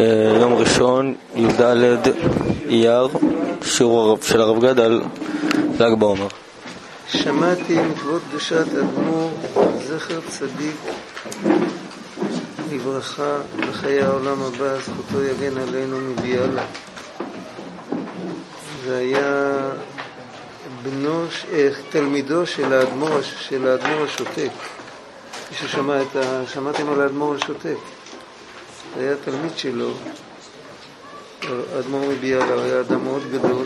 אה, יום ראשון, י"ד אייר, שיעור של הרב גד על ל"ג בעומר. שמעתי מכבוד קדושת אדמו"ר, זכר צדיק לברכה, בחיי העולם הבא, זכותו יגן עלינו מביאלה. זה היה בנו, אה, תלמידו של האדמו"ר, של האדמו"ר השותק. מישהו שמע את ה... שמעתם על האדמו"ר השותק? היה תלמיד שלו, האדמו"ר מביאלה, היה אדם מאוד גדול.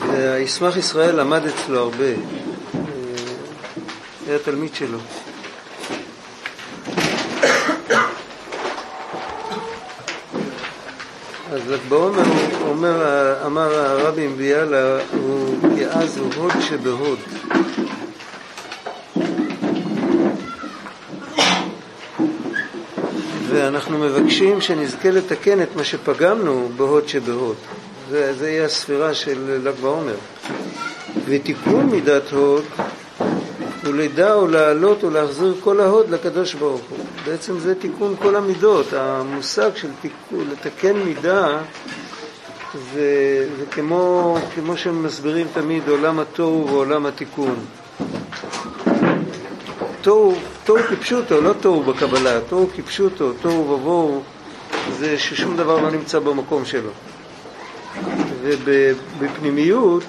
וישמח ישראל למד אצלו הרבה, אה, היה תלמיד שלו. אז ל"ג בעומר אומר, אמר הרבי מביאלה, הוא כי אז הוא הוד שבהוד. ואנחנו מבקשים שנזכה לתקן את מה שפגמנו בהוד שבהוד. זה, זה יהיה הספירה של ל"ג בעומר. ותיקון מידת הוד הוא לידע או להעלות או להחזיר כל ההוד לקדוש ברוך הוא. בעצם זה תיקון כל המידות. המושג של תיקון, לתקן מידה זה, זה כמו, כמו שמסבירים תמיד עולם התוהו ועולם התיקון. תוהו, תוהו כפשוטו, לא תוהו בקבלה, תוהו כפשוטו, תוהו ובוהו, זה ששום דבר לא נמצא במקום שלו. ובפנימיות,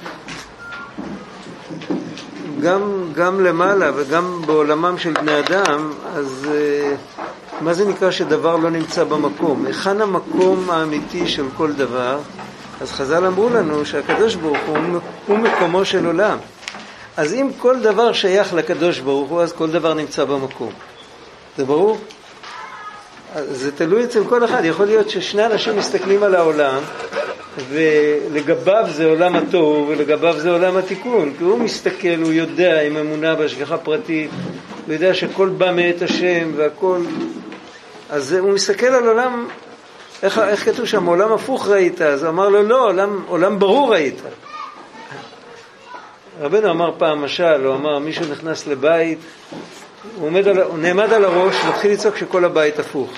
גם, גם למעלה וגם בעולמם של בני אדם, אז מה זה נקרא שדבר לא נמצא במקום? היכן המקום האמיתי של כל דבר? אז חז"ל אמרו לנו שהקדוש ברוך הוא הוא מקומו של עולם. אז אם כל דבר שייך לקדוש ברוך הוא, אז כל דבר נמצא במקום. זה ברור? זה תלוי אצל כל אחד. יכול להיות ששני אנשים מסתכלים על העולם, ולגביו זה עולם התוהו, ולגביו זה עולם התיקון. כי הוא מסתכל, הוא יודע עם אמונה בהשגחה פרטית, הוא יודע שהכל בא מאת השם, והכל... אז הוא מסתכל על עולם, איך, איך כתוב שם, עולם הפוך ראית? אז הוא אמר לו, לא, עולם, עולם ברור ראית. רבנו אמר פעם משל, הוא אמר, מישהו נכנס לבית, הוא, על, הוא נעמד על הראש ומתחיל לצעוק שכל הבית הפוך.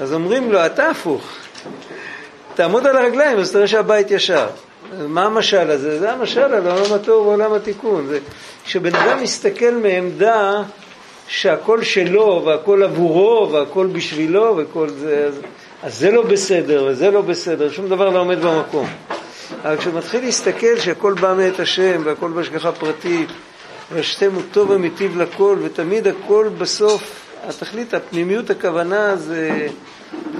אז אומרים לו, אתה הפוך. תעמוד על הרגליים, אז תראה שהבית ישר. מה המשל הזה? זה המשל על העולם הטוב ועולם התיקון. כשבן אדם מסתכל מעמדה שהכל שלו והכל עבורו והכל בשבילו וכל זה, אז, אז זה לא בסדר וזה לא בסדר, שום דבר לא עומד במקום. אבל כשהוא מתחיל להסתכל שהכל בא מאת השם והכל בהשגחה פרטית והשם הוא טוב ומיטיב לכל ותמיד הכל בסוף, התכלית, הפנימיות הכוונה זה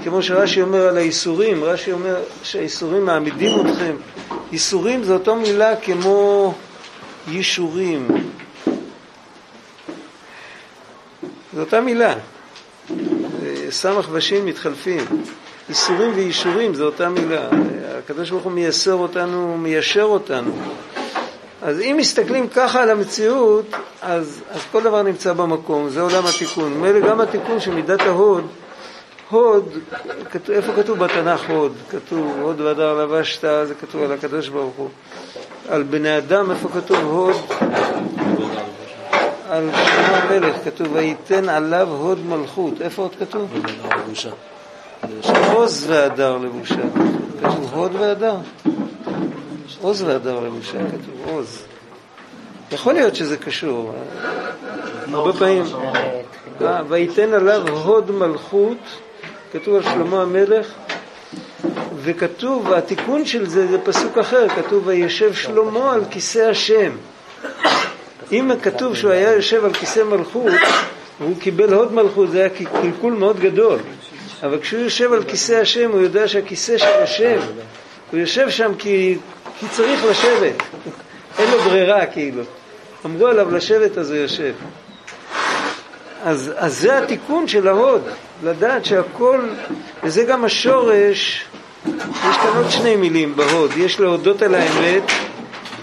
כמו שרש"י אומר על האיסורים, רש"י אומר שהאיסורים מעמידים אתכם. איסורים זו אותה מילה כמו יישורים. זו אותה מילה. סמך ושין מתחלפים. איסורים ואישורים זו אותה מילה. הקדוש ברוך הוא מייסר אותנו, מיישר אותנו. אז אם מסתכלים ככה על המציאות, אז, אז כל דבר נמצא במקום, זה עולם התיקון. מילא גם התיקון של מידת ההוד, הוד, כתוב, איפה כתוב בתנ"ך הוד? כתוב הוד והדר לבשת, זה כתוב על הקדוש ברוך הוא. על בני אדם, איפה כתוב הוד? על שלמה המלך כתוב וייתן עליו הוד מלכות. איפה עוד כתוב? עוז והדר לבושה. כתוב הוד והדר. עוז והדר לבושה, כתוב עוז. יכול להיות שזה קשור. הרבה פעמים, וייתן עליו הוד מלכות כתוב על שלמה המלך, וכתוב, התיקון של זה זה פסוק אחר, כתוב וישב שלמה על כיסא השם. אם כתוב שהוא היה יושב על כיסא מלכות, והוא קיבל הוד מלכות, זה היה קלקול מאוד גדול. אבל כשהוא יושב על כיסא השם, הוא יודע שהכיסא של השם, הוא יושב שם כי, כי צריך לשבת. אין לו ברירה, כאילו. אמרו עליו לשבת, אז הוא יושב. אז, אז זה התיקון של ההוד, לדעת שהכל, וזה גם השורש, יש כאן עוד שני מילים בהוד, יש להודות על האמת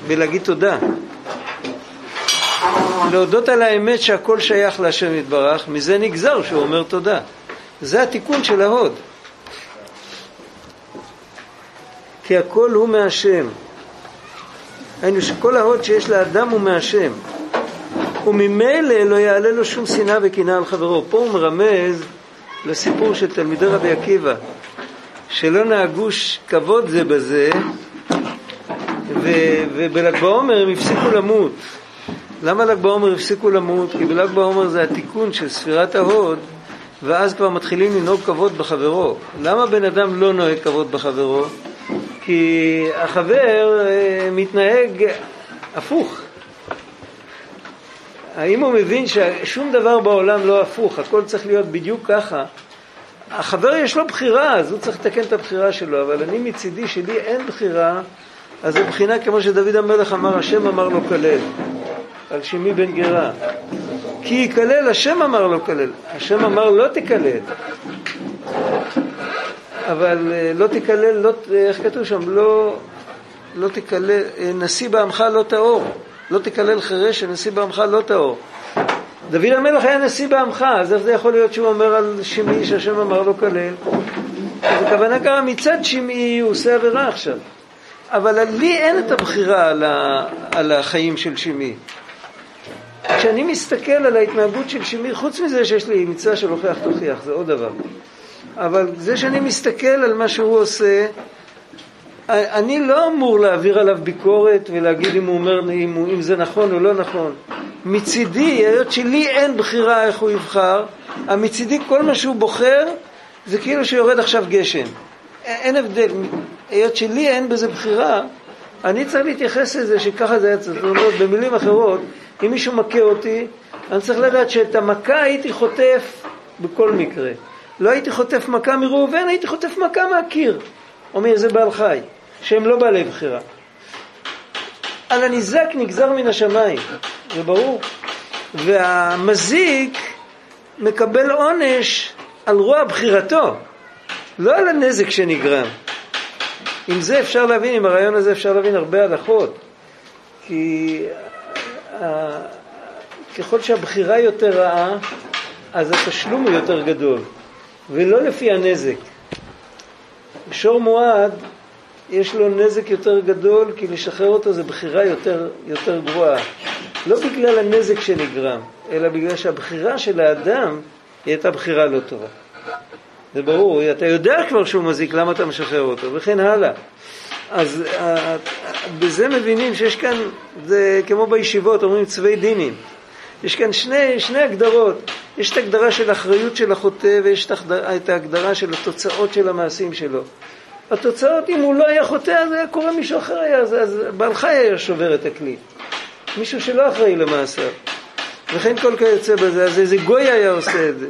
ולהגיד תודה. להודות על האמת שהכל שייך להשם יתברך, מזה נגזר שהוא אומר תודה. זה התיקון של ההוד. כי הכל הוא מהשם. היינו שכל ההוד שיש לאדם הוא מהשם. וממילא לא יעלה לו שום שנאה וקנאה על חברו. פה הוא מרמז לסיפור של תלמידי רבי עקיבא, שלא נהגו כבוד זה בזה, ובל"ג בעומר הם הפסיקו למות. למה ל"ג בעומר הפסיקו למות? כי בל"ג בעומר זה התיקון של ספירת ההוד, ואז כבר מתחילים לנהוג כבוד בחברו. למה בן אדם לא נוהג כבוד בחברו? כי החבר אה, מתנהג הפוך. האם הוא מבין ששום דבר בעולם לא הפוך, הכל צריך להיות בדיוק ככה? החבר יש לו בחירה, אז הוא צריך לתקן את הבחירה שלו, אבל אני מצידי שלי אין בחירה, אז זו בחינה כמו שדוד המלך אמר, השם אמר לו כלל, על שמי בן גרה. כי יקלל, השם אמר לו כלל, השם אמר לא תקלל. אבל אה, לא תקלל, לא, איך כתוב שם? לא, לא תקלל, אה, נשיא בעמך לא טהור. לא תקלל חירש שנשיא בעמך לא טהור. דוד המלך היה נשיא בעמך, אז איך זה יכול להיות שהוא אומר על שמעי שהשם אמר לו כלל? אז הכוונה גם מצד שמעי הוא עושה עבירה עכשיו. אבל לי אין את הבחירה על, על החיים של שמעי. כשאני מסתכל על ההתנהגות של שמעי, חוץ מזה שיש לי מצווה של הוכח תוכיח, זה עוד דבר. אבל זה שאני מסתכל על מה שהוא עושה, אני לא אמור להעביר עליו ביקורת ולהגיד אם הוא אומר, אם, הוא, אם זה נכון או לא נכון. מצידי, היות שלי אין בחירה איך הוא יבחר, מצידי כל מה שהוא בוחר זה כאילו שיורד עכשיו גשם. אין הבדל. היות שלי אין בזה בחירה, אני צריך להתייחס לזה שככה זה היה צריך. אומרת, במילים אחרות, אם מישהו מכה אותי, אני צריך לדעת שאת המכה הייתי חוטף בכל מקרה. לא הייתי חוטף מכה מראובן, הייתי חוטף מכה מהקיר, או מאיזה בעל חי, שהם לא בעלי בחירה. על הניזק נגזר מן השמיים, זה ברור. והמזיק מקבל עונש על רוע בחירתו, לא על הנזק שנגרם. עם זה אפשר להבין, עם הרעיון הזה אפשר להבין הרבה הלכות. כי ככל שהבחירה יותר רעה, אז התשלום הוא יותר גדול. ולא לפי הנזק. שור מועד, יש לו נזק יותר גדול, כי לשחרר אותו זה בחירה יותר, יותר גרועה. לא בגלל הנזק שנגרם, אלא בגלל שהבחירה של האדם היא הייתה בחירה לא טובה. זה ברור, אתה יודע כבר שהוא מזיק, למה אתה משחרר אותו? וכן הלאה. אז בזה מבינים שיש כאן, זה כמו בישיבות, אומרים צווי דינים. יש כאן שני, שני הגדרות. יש את ההגדרה של אחריות של החוטא ויש את ההגדרה של התוצאות של המעשים שלו. התוצאות, אם הוא לא היה חוטא, אז היה קורה מישהו אחר היה, אז, אז בעל חי היה שובר את הכלי. מישהו שלא אחראי למעשיו. וכן כל כיוצא בזה, אז איזה גוי היה עושה את זה.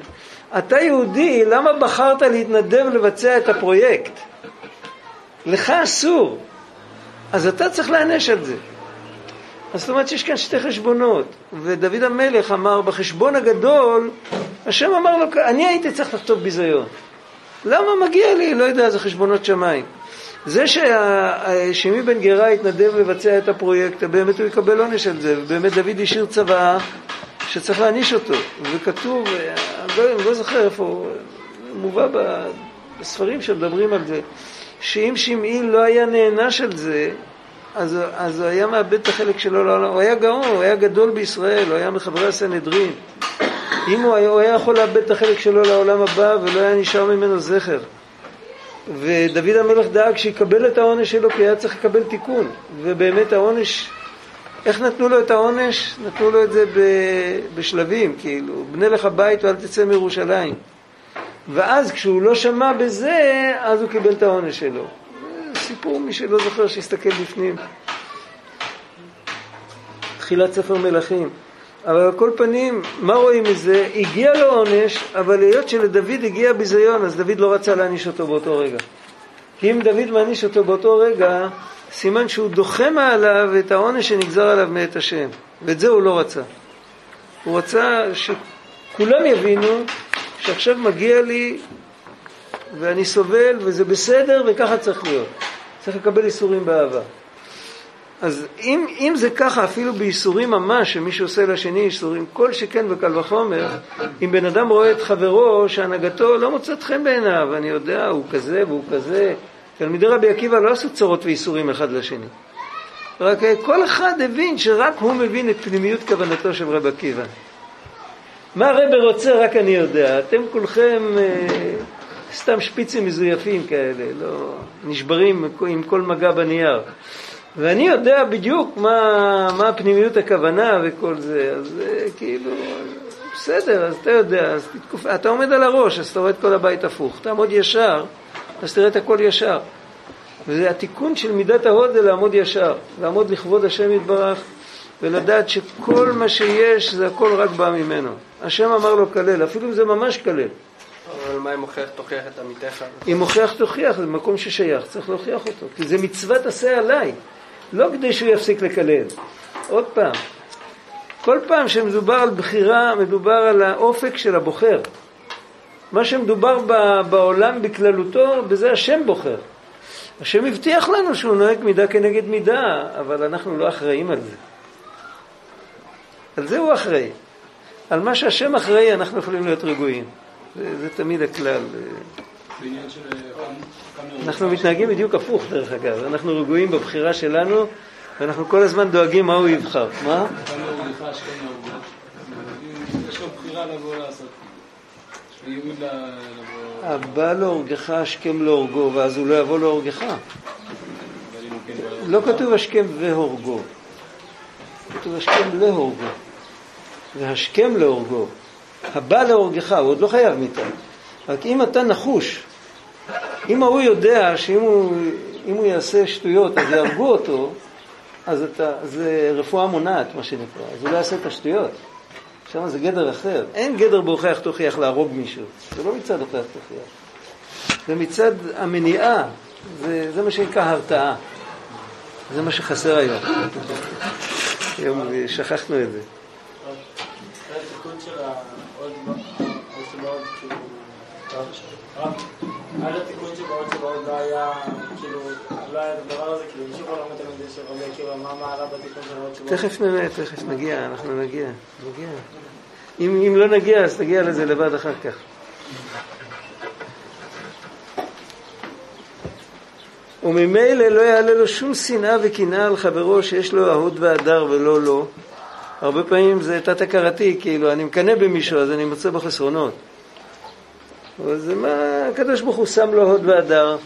אתה יהודי, למה בחרת להתנדב לבצע את הפרויקט? לך אסור. אז אתה צריך להיענש על זה. אז זאת אומרת שיש כאן שתי חשבונות, ודוד המלך אמר, בחשבון הגדול, השם אמר לו, אני הייתי צריך לכתוב ביזיון. למה מגיע לי? לא יודע, זה חשבונות שמיים. זה ששמי בן גרה התנדב לבצע את הפרויקט, באמת הוא יקבל עונש על זה, ובאמת דוד השאיר צוואה שצריך להעניש אותו, וכתוב, אני לא, אני לא זוכר איפה, מובא בספרים שמדברים על זה, שאם שמעי לא היה נענש על זה, אז, אז הוא היה מאבד את החלק שלו לעולם. הוא היה גאון, הוא היה גדול בישראל, הוא היה מחברי הסנהדרין. אם הוא היה, הוא היה יכול לאבד את החלק שלו לעולם הבא ולא היה נשאר ממנו זכר. ודוד המלך דאג שיקבל את העונש שלו כי היה צריך לקבל תיקון. ובאמת העונש, איך נתנו לו את העונש? נתנו לו את זה בשלבים, כאילו, בנה לך בית ואל תצא מירושלים. ואז כשהוא לא שמע בזה, אז הוא קיבל את העונש שלו. סיפור, מי שלא זוכר שיסתכל בפנים. תחילת ספר מלכים. אבל על כל פנים, מה רואים מזה? הגיע לו עונש, אבל היות שלדוד הגיע ביזיון, אז דוד לא רצה להעניש אותו באותו רגע. כי אם דוד מעניש אותו באותו רגע, סימן שהוא דוחה מעליו את העונש שנגזר עליו מאת השם. ואת זה הוא לא רצה. הוא רצה שכולם יבינו שעכשיו מגיע לי ואני סובל וזה בסדר וככה צריך להיות. צריך לקבל איסורים באהבה. אז אם, אם זה ככה, אפילו בייסורים ממש, שמישהו עושה לשני איסורים, כל שכן וקל וחומר, אם בן אדם רואה את חברו שהנהגתו לא מוצאת חן בעיניו, אני יודע, הוא כזה והוא כזה. תלמידי רבי עקיבא לא עשו צרות ואיסורים אחד לשני. רק כל אחד הבין שרק הוא מבין את פנימיות כוונתו של רבי עקיבא. מה הרב רוצה רק אני יודע. אתם כולכם אה, סתם שפיצים מזויפים כאלה, לא נשברים עם כל מגע בנייר. ואני יודע בדיוק מה, מה פנימיות הכוונה וכל זה, אז זה כאילו, בסדר, אז אתה יודע, אז תתקופ... אתה עומד על הראש, אז אתה רואה את כל הבית הפוך. תעמוד ישר, אז תראה את הכל ישר. וזה התיקון של מידת ההוד זה לעמוד ישר, לעמוד לכבוד השם יתברך, ולדעת שכל מה שיש זה הכל רק בא ממנו. השם אמר לו כלל, אפילו אם זה ממש כלל. אבל מה אם מוכיח תוכיח את עמיתך? אם מוכיח תוכיח, זה מקום ששייך, צריך להוכיח אותו. כי זה מצוות עשה עליי, לא כדי שהוא יפסיק לקלל. עוד פעם, כל פעם שמדובר על בחירה, מדובר על האופק של הבוחר. מה שמדובר בעולם בכללותו, בזה השם בוחר. השם הבטיח לנו שהוא נוהג מידה כנגד מידה, אבל אנחנו לא אחראים על זה. על זה הוא אחראי. על מה שהשם אחראי אנחנו יכולים להיות רגועים. זה, זה תמיד הכלל. אנחנו מתנהגים בדיוק הפוך דרך אגב, אנחנו רגועים בבחירה שלנו ואנחנו כל הזמן דואגים מה הוא יבחר. מה? הבא להורגך השכם להורגו, ואז הוא לא יבוא להורגך. לא כתוב השכם והורגו, כתוב השכם להורגו, והשכם להורגו. הבא להורגך, הוא עוד לא חייב מיתה. רק אם אתה נחוש, אם ההוא יודע שאם הוא, הוא יעשה שטויות אז יהרגו אותו, אז אתה, זה רפואה מונעת, מה שנקרא, אז הוא לא יעשה את השטויות. שם זה גדר אחר. אין גדר בהוכח תוכיח להרוג מישהו. זה לא מצד הוכח תוכיח. זה מצד המניעה. זה, זה מה שנקרא הרתעה. זה מה שחסר היום. היום שכחנו את זה. עד התיקון שבעוד שבעוד לא היה, כאילו, לא היה הדבר הזה, כאילו, מישהו יכול לומד תלמידי של רבי עקיבא, מה מעלה בתיקון של עוד שבעוד? תכף נראה, תכף נגיע, אנחנו נגיע, נגיע. אם, לא נגיע, אז תגיע לזה לבד אחר כך. וממילא לא יעלה לו שום שנאה וקנאה על חברו שיש לו אהוד והדר ולא לו. הרבה פעמים זה תת-הכרתי, כאילו, אני מקנא במישהו, אז אני מוצא בחסרונות. אבל זה מה, הקדוש ברוך הוא שם לו הוד והדר,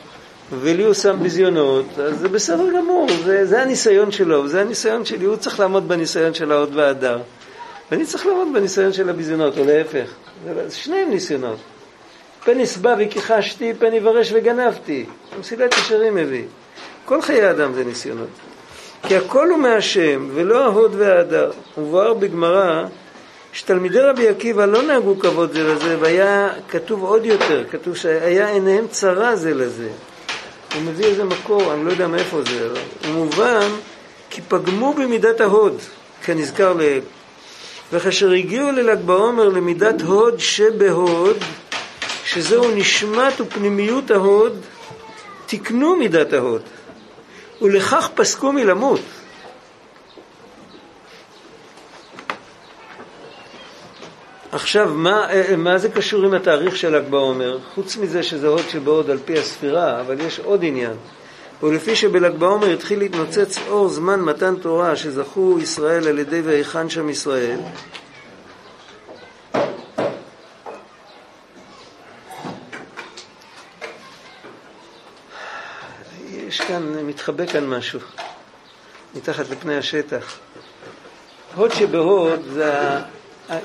ולי הוא שם ביזיונות, אז זה בסדר גמור, זה, זה הניסיון שלו, זה הניסיון שלי, הוא צריך לעמוד בניסיון של ההוד והדר, ואני צריך לעמוד בניסיון של הביזיונות, או להפך, שניהם ניסיונות. פן אסבע וכיחשתי, פן יברש וגנבתי, מסילת ישרים מביא. כל חיי אדם זה ניסיונות. כי הכל הוא מהשם, ולא ההוד וההדר. מבואר בגמרא שתלמידי רבי עקיבא לא נהגו כבוד זה לזה, והיה כתוב עוד יותר, כתוב שהיה עיניהם צרה זה לזה. הוא מביא איזה מקור, אני לא יודע מאיפה זה, הוא מובן כי פגמו במידת ההוד, כנזכר לעיל. וכאשר הגיעו לל"ג בעומר למידת הוד שבהוד, שזהו נשמת ופנימיות ההוד, תיקנו מידת ההוד, ולכך פסקו מלמות. עכשיו, מה, אה, מה זה קשור עם התאריך של ל"ג בעומר? חוץ מזה שזה הוד שבעוד על פי הספירה, אבל יש עוד עניין. ולפי שבל"ג בעומר התחיל להתנוצץ אור זמן מתן תורה שזכו ישראל על ידי ויחן שם ישראל, יש כאן, מתחבא כאן משהו, מתחת לפני השטח. הוד שבהוד זה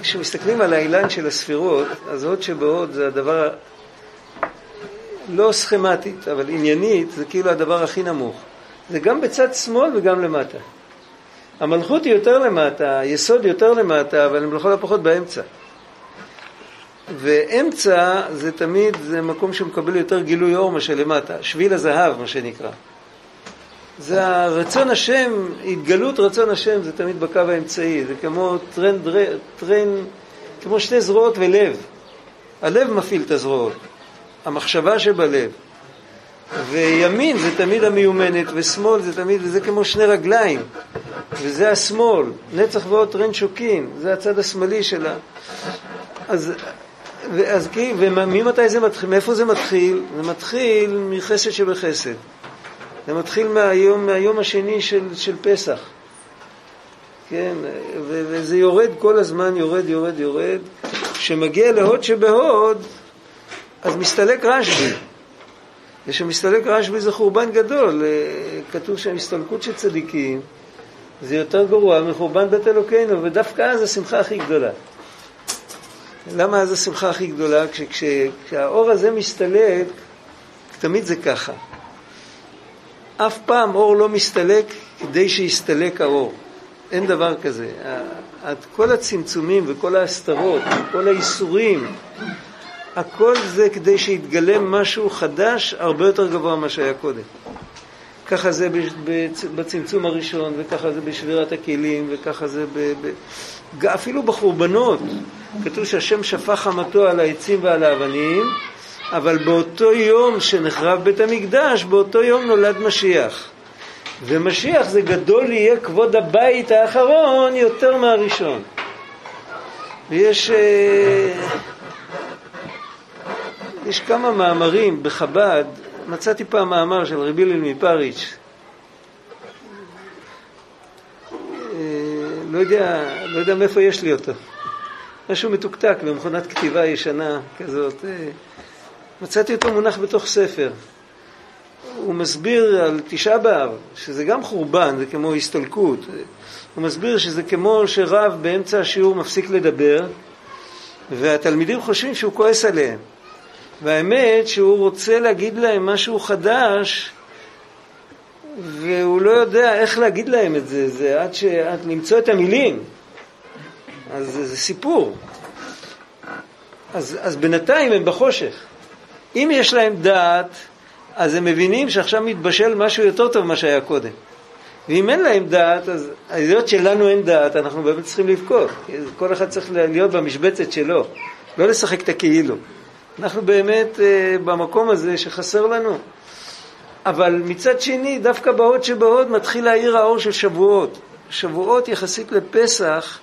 כשמסתכלים על האילן של הספירות, אז הוד שבהוד זה הדבר, לא סכמטית, אבל עניינית, זה כאילו הדבר הכי נמוך. זה גם בצד שמאל וגם למטה. המלכות היא יותר למטה, היסוד יותר למטה, אבל הם לכל הפחות באמצע. ואמצע זה תמיד, זה מקום שמקבל יותר גילוי אור מאשר למטה, שביל הזהב מה שנקרא. זה הרצון השם, התגלות רצון השם זה תמיד בקו האמצעי, זה כמו טרן, טרן, כמו שתי זרועות ולב. הלב מפעיל את הזרועות, המחשבה שבלב. וימין זה תמיד המיומנת, ושמאל זה תמיד, וזה כמו שני רגליים, וזה השמאל, נצח ועוד טרן שוקין, זה הצד השמאלי שלה. אז, אז, וממתי זה מתחיל, מאיפה זה מתחיל? זה מתחיל מחסד שבחסד. זה מתחיל מהיום, מהיום השני של, של פסח. כן, וזה יורד כל הזמן, יורד, יורד, יורד. כשמגיע להוד שבהוד, אז מסתלק רשב"י. וכשמסתלק רשב"י זה חורבן גדול. כתוב שהמסתלקות של צדיקים זה יותר גרוע מחורבן בית אלוקינו, ודווקא אז השמחה הכי גדולה. למה אז השמחה הכי גדולה? כש, כש, כשהאור הזה מסתלק, תמיד זה ככה. אף פעם אור לא מסתלק כדי שיסתלק האור. אין דבר כזה. כל הצמצומים וכל ההסתרות וכל האיסורים, הכל זה כדי שיתגלם משהו חדש הרבה יותר גבוה ממה שהיה קודם. ככה זה בצמצום הראשון, וככה זה בשבירת הכלים, וככה זה ב, ב, אפילו בחורבנות. כתוב שהשם שפך חמתו על העצים ועל האבנים, אבל באותו יום שנחרב בית המקדש, באותו יום נולד משיח. ומשיח זה גדול יהיה כבוד הבית האחרון יותר מהראשון. ויש אה, יש כמה מאמרים בחב"ד, מצאתי פעם מאמר של רבי ליל מפריץ', אה, לא יודע, לא יודע מאיפה יש לי אותו. משהו מתוקתק במכונת כתיבה ישנה כזאת. מצאתי אותו מונח בתוך ספר. הוא מסביר על תשעה באב, שזה גם חורבן, זה כמו הסתלקות. הוא מסביר שזה כמו שרב באמצע השיעור מפסיק לדבר, והתלמידים חושבים שהוא כועס עליהם. והאמת שהוא רוצה להגיד להם משהו חדש, והוא לא יודע איך להגיד להם את זה, זה עד, ש... עד למצוא את המילים. אז זה סיפור. אז, אז בינתיים הם בחושך. אם יש להם דעת, אז הם מבינים שעכשיו מתבשל משהו יותר טוב ממה שהיה קודם. ואם אין להם דעת, אז היות שלנו אין דעת, אנחנו באמת צריכים לבכות. כל אחד צריך להיות במשבצת שלו, לא לשחק את הכאילו. אנחנו באמת אה, במקום הזה שחסר לנו. אבל מצד שני, דווקא בהוד שבהוד מתחיל להאיר האור של שבועות. שבועות יחסית לפסח,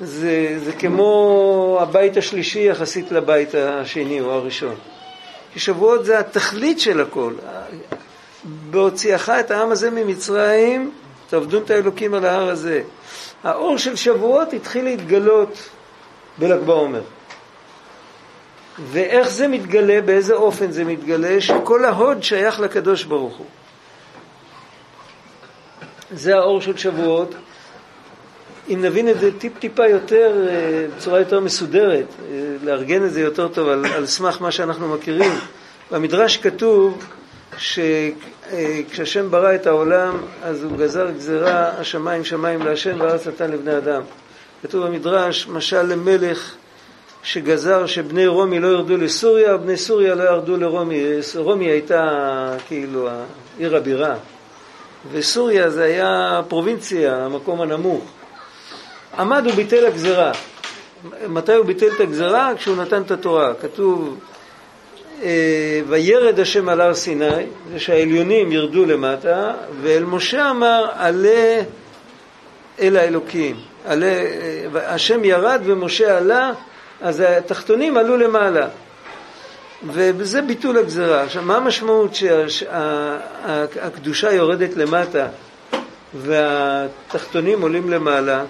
זה, זה כמו הבית השלישי יחסית לבית השני או הראשון. כי שבועות זה התכלית של הכל. בהוציאך את העם הזה ממצרים, תעבדון את האלוקים על ההר הזה. האור של שבועות התחיל להתגלות בל"ג בעומר. ואיך זה מתגלה, באיזה אופן זה מתגלה, שכל ההוד שייך לקדוש ברוך הוא. זה האור של שבועות. אם נבין את זה טיפ-טיפה יותר, אה, בצורה יותר מסודרת, אה, לארגן את זה יותר טוב על, על סמך מה שאנחנו מכירים, במדרש כתוב שכשהשם ברא את העולם, אז הוא גזר גזירה, השמיים שמיים להשם והארץ נתן לבני אדם. כתוב במדרש, משל למלך שגזר שבני רומי לא ירדו לסוריה, בני סוריה לא ירדו לרומי. רומי הייתה כאילו עיר הבירה, וסוריה זה היה הפרובינציה, המקום הנמוך. עמד וביטל הגזרה. מתי הוא ביטל את הגזרה? כשהוא נתן את התורה. כתוב, אה, וירד השם על הר סיני, זה שהעליונים ירדו למטה, ואל משה אמר, עלה אל האלוקים. עלה, אה, השם ירד ומשה עלה, אז התחתונים עלו למעלה. וזה ביטול הגזרה. עכשיו, מה המשמעות שהקדושה יורדת למטה והתחתונים עולים למעלה?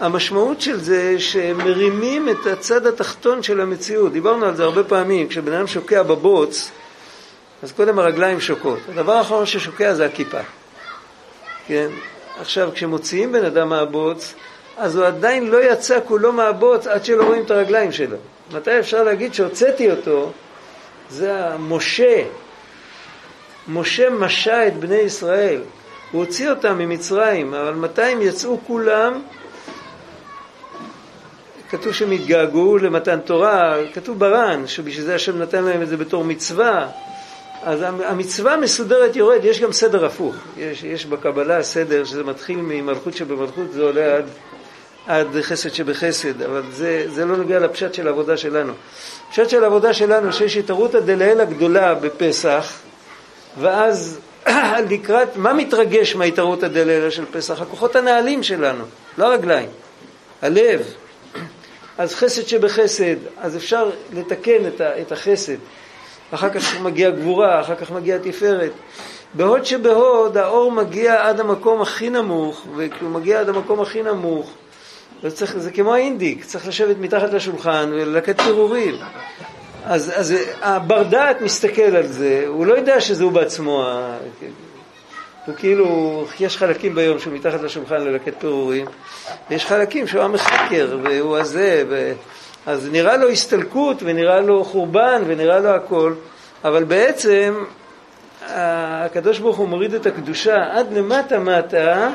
המשמעות של זה שמרימים את הצד התחתון של המציאות. דיברנו על זה הרבה פעמים, כשבן אדם שוקע בבוץ, אז קודם הרגליים שוקעות. הדבר האחרון ששוקע זה הכיפה. כן? עכשיו, כשמוציאים בן אדם מהבוץ, אז הוא עדיין לא יצא כולו מהבוץ עד שלא רואים את הרגליים שלו. מתי אפשר להגיד שהוצאתי אותו? זה המשה. משה משה את בני ישראל. הוא הוציא אותם ממצרים, אבל מתי הם יצאו כולם? כתוב שהם התגעגעו למתן תורה, כתוב בר"ן, שבשביל זה השם נתן להם את זה בתור מצווה. אז המצווה מסודרת יורד, יש גם סדר הפוך. יש, יש בקבלה סדר שזה מתחיל ממלכות שבמלכות, זה עולה עד, עד חסד שבחסד, אבל זה, זה לא נוגע לפשט של העבודה שלנו. הפשט של העבודה שלנו, שיש התערותא דלאל הגדולה בפסח, ואז לקראת, מה מתרגש מההתערותא דלאל של פסח? הכוחות הנעלים שלנו, לא הרגליים, הלב. אז חסד שבחסד, אז אפשר לתקן את, החסד. אחר כך מגיעה גבורה, אחר כך מגיעה תפארת. בהוד שבהוד האור מגיע עד המקום הכי נמוך, וכשהוא מגיע עד המקום הכי נמוך, זה, צריך, זה כמו האינדיק, צריך לשבת מתחת לשולחן וללקט פירורים. אז, אז הבר דעת מסתכל על זה, הוא לא יודע שזה הוא בעצמו, הוא כאילו, יש חלקים ביום שהוא מתחת לשולחן ללקט פירורים, ויש חלקים שהוא המחקר, והוא הזה, ו... אז נראה לו הסתלקות, ונראה לו חורבן, ונראה לו הכל, אבל בעצם הקדוש ברוך הוא מוריד את הקדושה עד למטה מטה,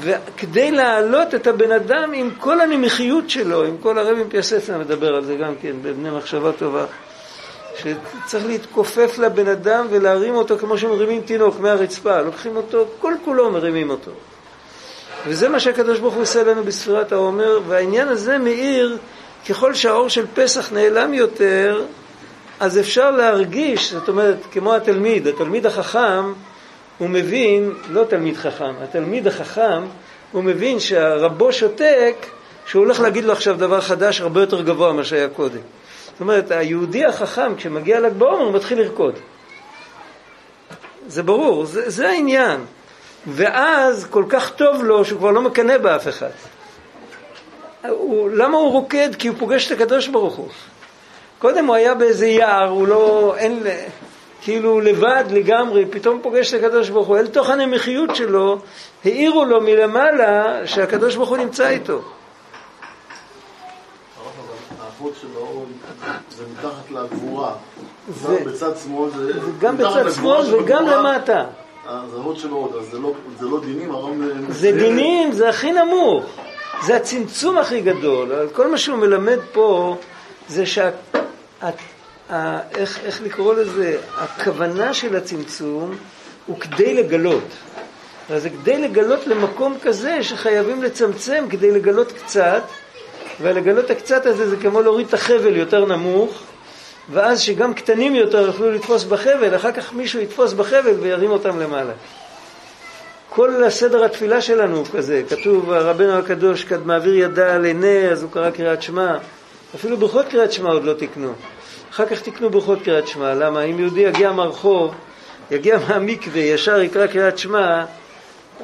וכדי להעלות את הבן אדם עם כל הנמיכיות שלו, עם כל הרבי פיאסצנה מדבר על זה גם כן, בבני מחשבה טובה, שצריך להתכופף לבן אדם ולהרים אותו כמו שמרימים תינוק מהרצפה, לוקחים אותו, כל כולו מרימים אותו. וזה מה שהקדוש ברוך הוא עושה לנו בספירת העומר, והעניין הזה מאיר, ככל שהאור של פסח נעלם יותר, אז אפשר להרגיש, זאת אומרת, כמו התלמיד, התלמיד החכם, הוא מבין, לא תלמיד חכם, התלמיד החכם, הוא מבין שהרבו שותק, שהוא הולך להגיד לו עכשיו דבר חדש הרבה יותר גבוה ממה שהיה קודם. זאת אומרת, היהודי החכם, כשמגיע ל"ג בעומר, הוא מתחיל לרקוד. זה ברור, זה, זה העניין. ואז כל כך טוב לו שהוא כבר לא מקנא באף אחד. הוא, למה הוא רוקד? כי הוא פוגש את הקדוש ברוך הוא. קודם הוא היה באיזה יער, הוא לא, אין, כאילו לבד לגמרי, פתאום פוגש את הקדוש ברוך הוא, אל תוך הנמכיות שלו, העירו לו מלמעלה שהקדוש ברוך הוא נמצא איתו. האחות שלו זה מתחת לגבורה. זה בצד שמאל זה... גם בצד שמאל וגם למטה. אז האחות שלו, אז זה לא, זה לא דינים, הרב... זה דינים, זה הכי נמוך. זה הצמצום הכי גדול. כל מה שהוא מלמד פה זה שה... איך, איך לקרוא לזה, הכוונה של הצמצום הוא כדי לגלות. אז זה כדי לגלות למקום כזה שחייבים לצמצם כדי לגלות קצת, ולגלות הקצת הזה זה כמו להוריד את החבל יותר נמוך, ואז שגם קטנים יותר יוכלו לתפוס בחבל, אחר כך מישהו יתפוס בחבל וירים אותם למעלה. כל הסדר התפילה שלנו הוא כזה, כתוב רבנו הקדוש כד מעביר ידה על עיני, אז הוא קרא קריאת שמע, אפילו ברכות קריאת שמע עוד לא תקנו. אחר כך תקנו ברכות קריאת שמע. למה? אם יהודי יגיע מהרחוב, יגיע מהמקווה, ישר יקרא קריאת שמע,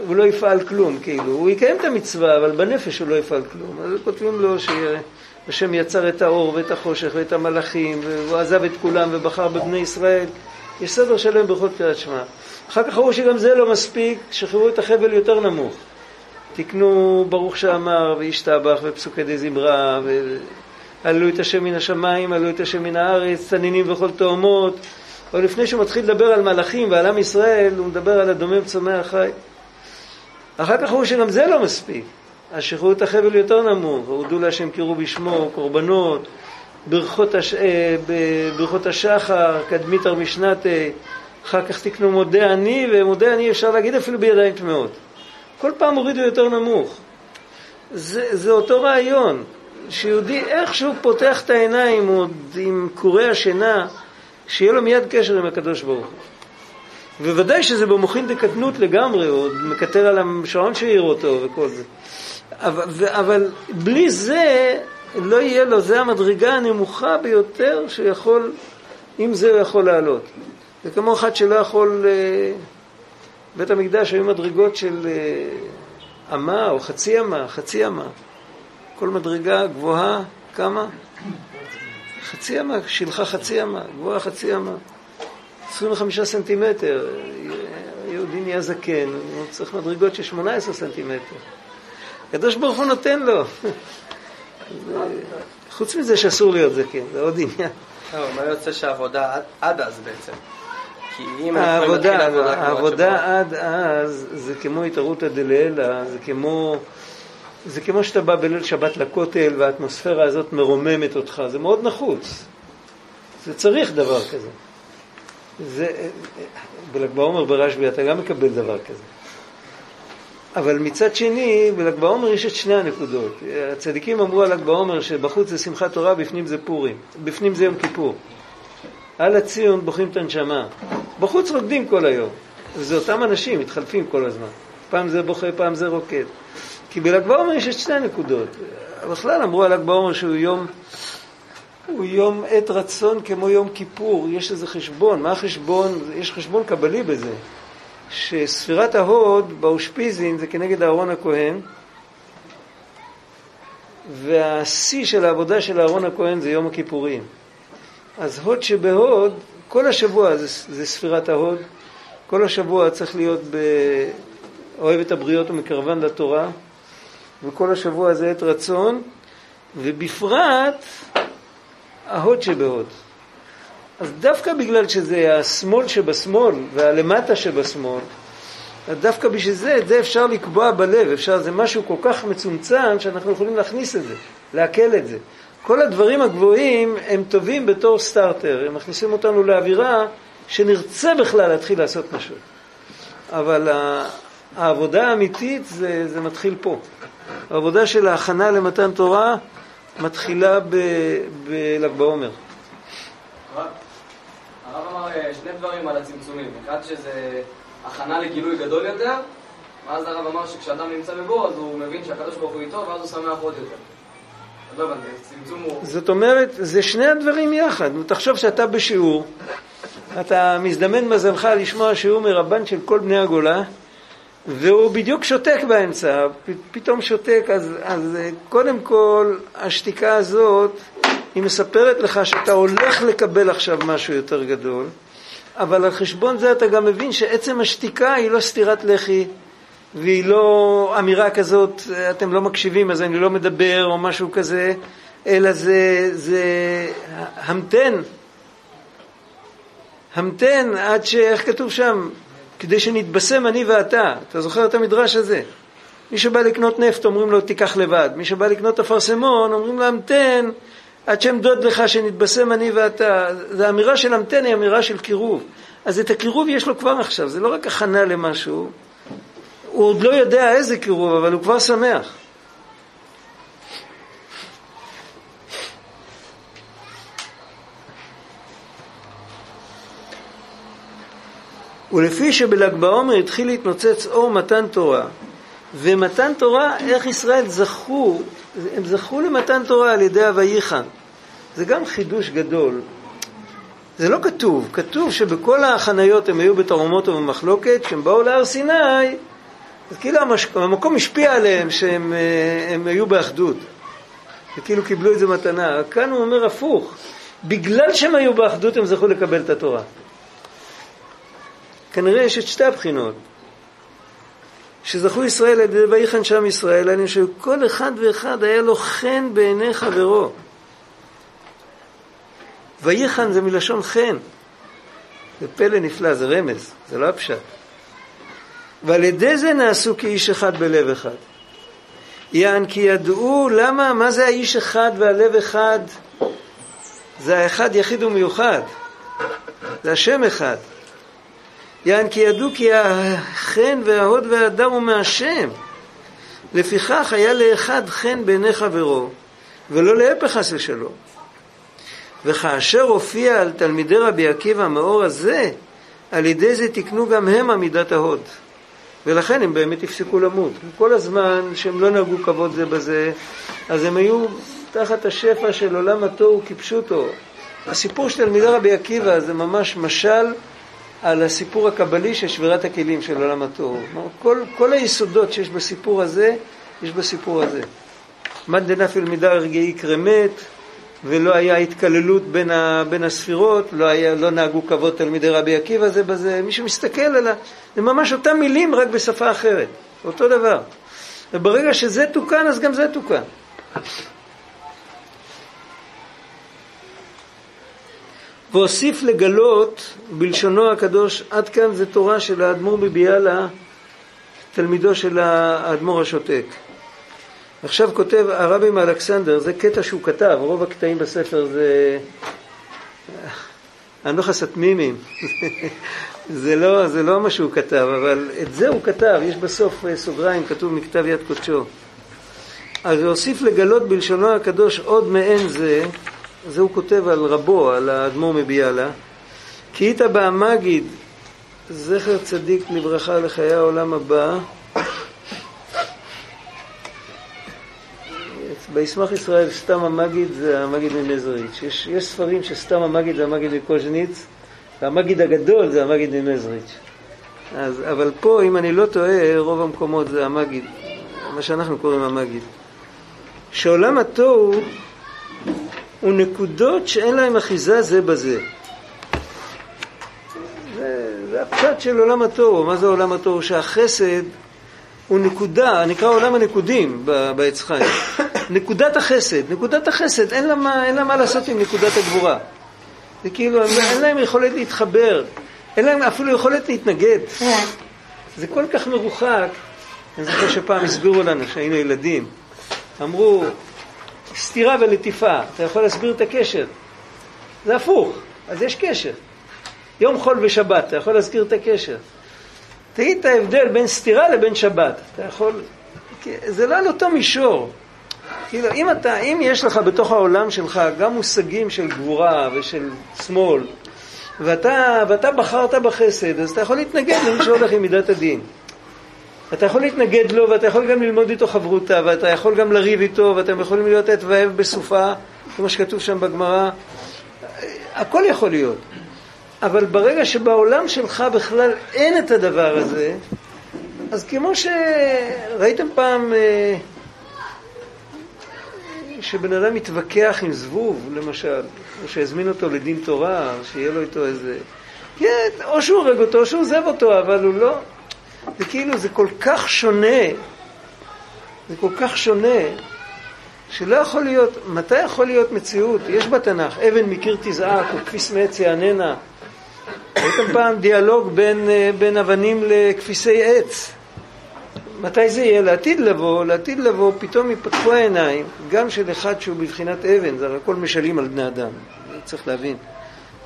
הוא לא יפעל כלום, כאילו. הוא יקיים את המצווה, אבל בנפש הוא לא יפעל כלום. אז כותבים לו שהשם יצר את האור ואת החושך ואת המלאכים, והוא עזב את כולם ובחר בבני ישראל. יש סדר שלם ברכות קריאת שמע. אחר כך ראו שגם זה לא מספיק, שחררו את החבל יותר נמוך. תקנו ברוך שאמר וישתבח ופסוקי די זמרה ו... עלו את השם מן השמיים, עלו את השם מן הארץ, צנינים וכל תאומות. או לפני שהוא מתחיל לדבר על מלאכים ועל עם ישראל, הוא מדבר על הדומם צומח חי. אחר כך הוא שגם זה לא מספיק. אז שחררו את החבל יותר נמוך, והודו להשם קראו בשמו, קורבנות, ברכות, הש... אה, ברכות השחר, קדמיתר משנתה, אחר כך תקנו מודה אני, ומודה אני אפשר להגיד אפילו בידיים טמאות. כל פעם הורידו יותר נמוך. זה, זה אותו רעיון. שיהודי איכשהו פותח את העיניים עוד עם קורי השינה, שיהיה לו מיד קשר עם הקדוש ברוך הוא. וודאי שזה במוחין דקטנות לגמרי, הוא עוד מקטר על השעון שהעיר אותו וכל זה. אבל, אבל בלי זה לא יהיה לו, זה המדרגה הנמוכה ביותר שיכול, עם זה הוא יכול לעלות. זה כמו אחד שלא יכול, אה, בית המקדש היו מדרגות של אה, אמה או חצי אמה, חצי אמה. כל מדרגה גבוהה, כמה? חצי אמה, שילחה חצי אמה, גבוהה חצי אמה. 25 סנטימטר, יהודי נהיה זקן, הוא צריך מדרגות של 18 סנטימטר. הקדוש ברוך הוא נותן לו. חוץ מזה שאסור להיות זקן, זה עוד עניין. לא, מה יוצא שהעבודה עד אז בעצם? העבודה, העבודה עד אז זה כמו התערותא דלעילא, זה כמו זה כמו שאתה בא בליל שבת לכותל והאטמוספירה הזאת מרוממת אותך, זה מאוד נחוץ. זה צריך דבר כזה. זה, בל"ג בעומר ברשב"י אתה גם מקבל דבר כזה. אבל מצד שני, בל"ג בעומר יש את שני הנקודות. הצדיקים אמרו על ל"ג בעומר שבחוץ זה שמחת תורה, בפנים זה פורים, בפנים זה יום כיפור. על הציון בוכים את הנשמה. בחוץ רוקדים כל היום. וזה אותם אנשים, מתחלפים כל הזמן. פעם זה בוכה, פעם זה רוקד. כי בל"ג בעומר יש את שתי הנקודות. בכלל אמרו על ל"ג בעומר שהוא יום, הוא יום עת רצון כמו יום כיפור, יש איזה חשבון, מה החשבון? יש חשבון קבלי בזה, שספירת ההוד באושפיזין זה כנגד אהרון הכהן, והשיא של העבודה של אהרון הכהן זה יום הכיפורים. אז הוד שבהוד, כל השבוע זה, זה ספירת ההוד, כל השבוע צריך להיות באוהב את הבריות ומקרבן לתורה, וכל השבוע זה עת רצון, ובפרט ההוד שבהוד. אז דווקא בגלל שזה השמאל שבשמאל והלמטה שבשמאל, דווקא בשביל זה, את זה אפשר לקבוע בלב, אפשר, זה משהו כל כך מצומצם שאנחנו יכולים להכניס את זה, לעכל את זה. כל הדברים הגבוהים הם טובים בתור סטארטר, הם מכניסים אותנו לאווירה שנרצה בכלל להתחיל לעשות משהו. אבל העבודה האמיתית זה, זה מתחיל פה. העבודה של ההכנה למתן תורה מתחילה בל"ג בעומר. הרב אמר אה, שני דברים על הצמצומים. אחד שזה הכנה לגילוי גדול יותר, ואז הרב אמר שכשאדם נמצא בבור אז הוא מבין שהקדוש ברוך הוא איתו ואז הוא שמח עוד יותר. לא זאת אומרת, זה שני הדברים יחד. תחשוב שאתה בשיעור, אתה מזדמן מזלך לשמוע שיעור מרבן של כל בני הגולה, והוא בדיוק שותק באמצע, פתאום שותק, אז, אז אה, קודם כל השתיקה הזאת, היא מספרת לך שאתה הולך לקבל עכשיו משהו יותר גדול, אבל על חשבון זה אתה גם מבין שעצם השתיקה היא לא סטירת לחי, והיא לא אמירה כזאת, אתם לא מקשיבים אז אני לא מדבר או משהו כזה, אלא זה, זה המתן, המתן עד ש... איך כתוב שם? כדי שנתבשם אני ואתה. אתה זוכר את המדרש הזה? מי שבא לקנות נפט אומרים לו תיקח לבד, מי שבא לקנות אפרסמון אומרים לו המתן עד שאמדוד לך שנתבשם אני ואתה. זו אמירה של המתן היא אמירה של קירוב. אז את הקירוב יש לו כבר עכשיו, זה לא רק הכנה למשהו, הוא עוד לא יודע איזה קירוב, אבל הוא כבר שמח. ולפי שבל"ג בעומר התחיל להתנוצץ אור מתן תורה, ומתן תורה, איך ישראל זכו, הם זכו למתן תורה על ידי הוויחן. זה גם חידוש גדול. זה לא כתוב, כתוב שבכל החניות הם היו בתרומות ובמחלוקת, כשהם באו להר סיני, אז כאילו המש... המקום השפיע עליהם שהם אה, היו באחדות, וכאילו קיבלו את זה מתנה. כאן הוא אומר הפוך, בגלל שהם היו באחדות הם זכו לקבל את התורה. כנראה יש את שתי הבחינות. שזכו ישראל על ידי ויחן שם ישראל, אני חושב שכל אחד ואחד היה לו חן בעיני חברו. ויחן זה מלשון חן. זה פלא נפלא, זה רמז, זה לא הפשט. ועל ידי זה נעשו כאיש אחד בלב אחד. יען כי ידעו למה, מה זה האיש אחד והלב אחד? זה האחד יחיד ומיוחד. זה השם אחד. יען כי ידעו כי החן וההוד וההדר הוא מהשם. לפיכך היה לאחד חן בעיני חברו, ולא להפך חס ושלום. וכאשר הופיע על תלמידי רבי עקיבא המאור הזה, על ידי זה תיקנו גם הם עמידת ההוד. ולכן הם באמת הפסיקו למות. כל הזמן שהם לא נהגו כבוד זה בזה, אז הם היו תחת השפע של עולם התוהו כפשוטו. הסיפור של תלמידי רבי עקיבא זה ממש משל על הסיפור הקבלי של שבירת הכלים של עולם התוהו. כל, כל היסודות שיש בסיפור הזה, יש בסיפור הזה. מאן דנפיל מידה רגעי קרמת, ולא היה התקללות בין, ה, בין הספירות, לא, היה, לא נהגו כבוד תלמידי רבי עקיבא זה בזה, מי שמסתכל על ה... זה ממש אותם מילים רק בשפה אחרת, אותו דבר. וברגע שזה תוקן, אז גם זה תוקן. והוסיף לגלות בלשונו הקדוש, עד כאן זה תורה של האדמו"ר מביאלה, תלמידו של האדמו"ר השותק. עכשיו כותב הרבי מאלכסנדר, זה קטע שהוא כתב, רוב הקטעים בספר זה הנוחס התמימים, זה, לא, זה לא מה שהוא כתב, אבל את זה הוא כתב, יש בסוף אה, סוגריים, כתוב מכתב יד קודשו. אז הוסיף לגלות בלשונו הקדוש עוד מעין זה, זה הוא כותב על רבו, על האדמו"ר מביאלה, כי איתא בהמגיד, זכר צדיק לברכה לחיי העולם הבא, בישמח ישראל סתם המגיד זה המגיד ממזריץ'. יש, יש ספרים שסתם המגיד זה המגיד מקוז'ניץ, והמגיד הגדול זה המגיד ממזריץ'. אז, אבל פה, אם אני לא טועה, רוב המקומות זה המגיד, מה שאנחנו קוראים המגיד. שעולם התוהו הוא נקודות שאין להם אחיזה זה בזה. זה, זה הפשט של עולם התוהו. מה זה עולם התוהו? שהחסד הוא נקודה, נקרא עולם הנקודים בעץ חיים. נקודת החסד. נקודת החסד, אין לה, מה, אין לה מה לעשות עם נקודת הגבורה. זה כאילו, אין להם יכולת להתחבר, אין להם אפילו יכולת להתנגד. זה כל כך מרוחק. אני זוכר שפעם הסבירו לנו, כשהיינו ילדים, אמרו, סתירה ולטיפה, אתה יכול להסביר את הקשר? זה הפוך, אז יש קשר. יום חול ושבת, אתה יכול להזכיר את הקשר. תגיד את ההבדל בין סתירה לבין שבת. אתה יכול... זה לא על אותו מישור. כאילו, אם, אתה, אם יש לך בתוך העולם שלך גם מושגים של גבורה ושל שמאל, ואתה, ואתה בחרת בחסד, אז אתה יכול להתנגד למי שהולך עם מידת הדין. אתה יכול להתנגד לו, ואתה יכול גם ללמוד איתו חברותה, ואתה יכול גם לריב איתו, ואתם יכולים להיות עת ואהב בסופה, כמו שכתוב שם בגמרא. הכל יכול להיות. אבל ברגע שבעולם שלך בכלל אין את הדבר הזה, אז כמו שראיתם פעם אה, שבן אדם מתווכח עם זבוב, למשל, או שהזמין אותו לדין תורה, שיהיה לו איתו איזה... כן, או שהוא הורג אותו, או שהוא עוזב אותו, אבל הוא לא... זה כאילו, זה כל כך שונה, זה כל כך שונה, שלא יכול להיות, מתי יכול להיות מציאות? יש בתנ"ך, אבן מקיר תזעק, וכפיס מעץ יעננה. ראיתם פעם דיאלוג בין, אה, בין אבנים לכפיסי עץ. מתי זה יהיה? לעתיד לבוא, לעתיד לבוא, פתאום יפתחו העיניים, גם של אחד שהוא בבחינת אבן, זה הכל משלים על בני אדם, צריך להבין.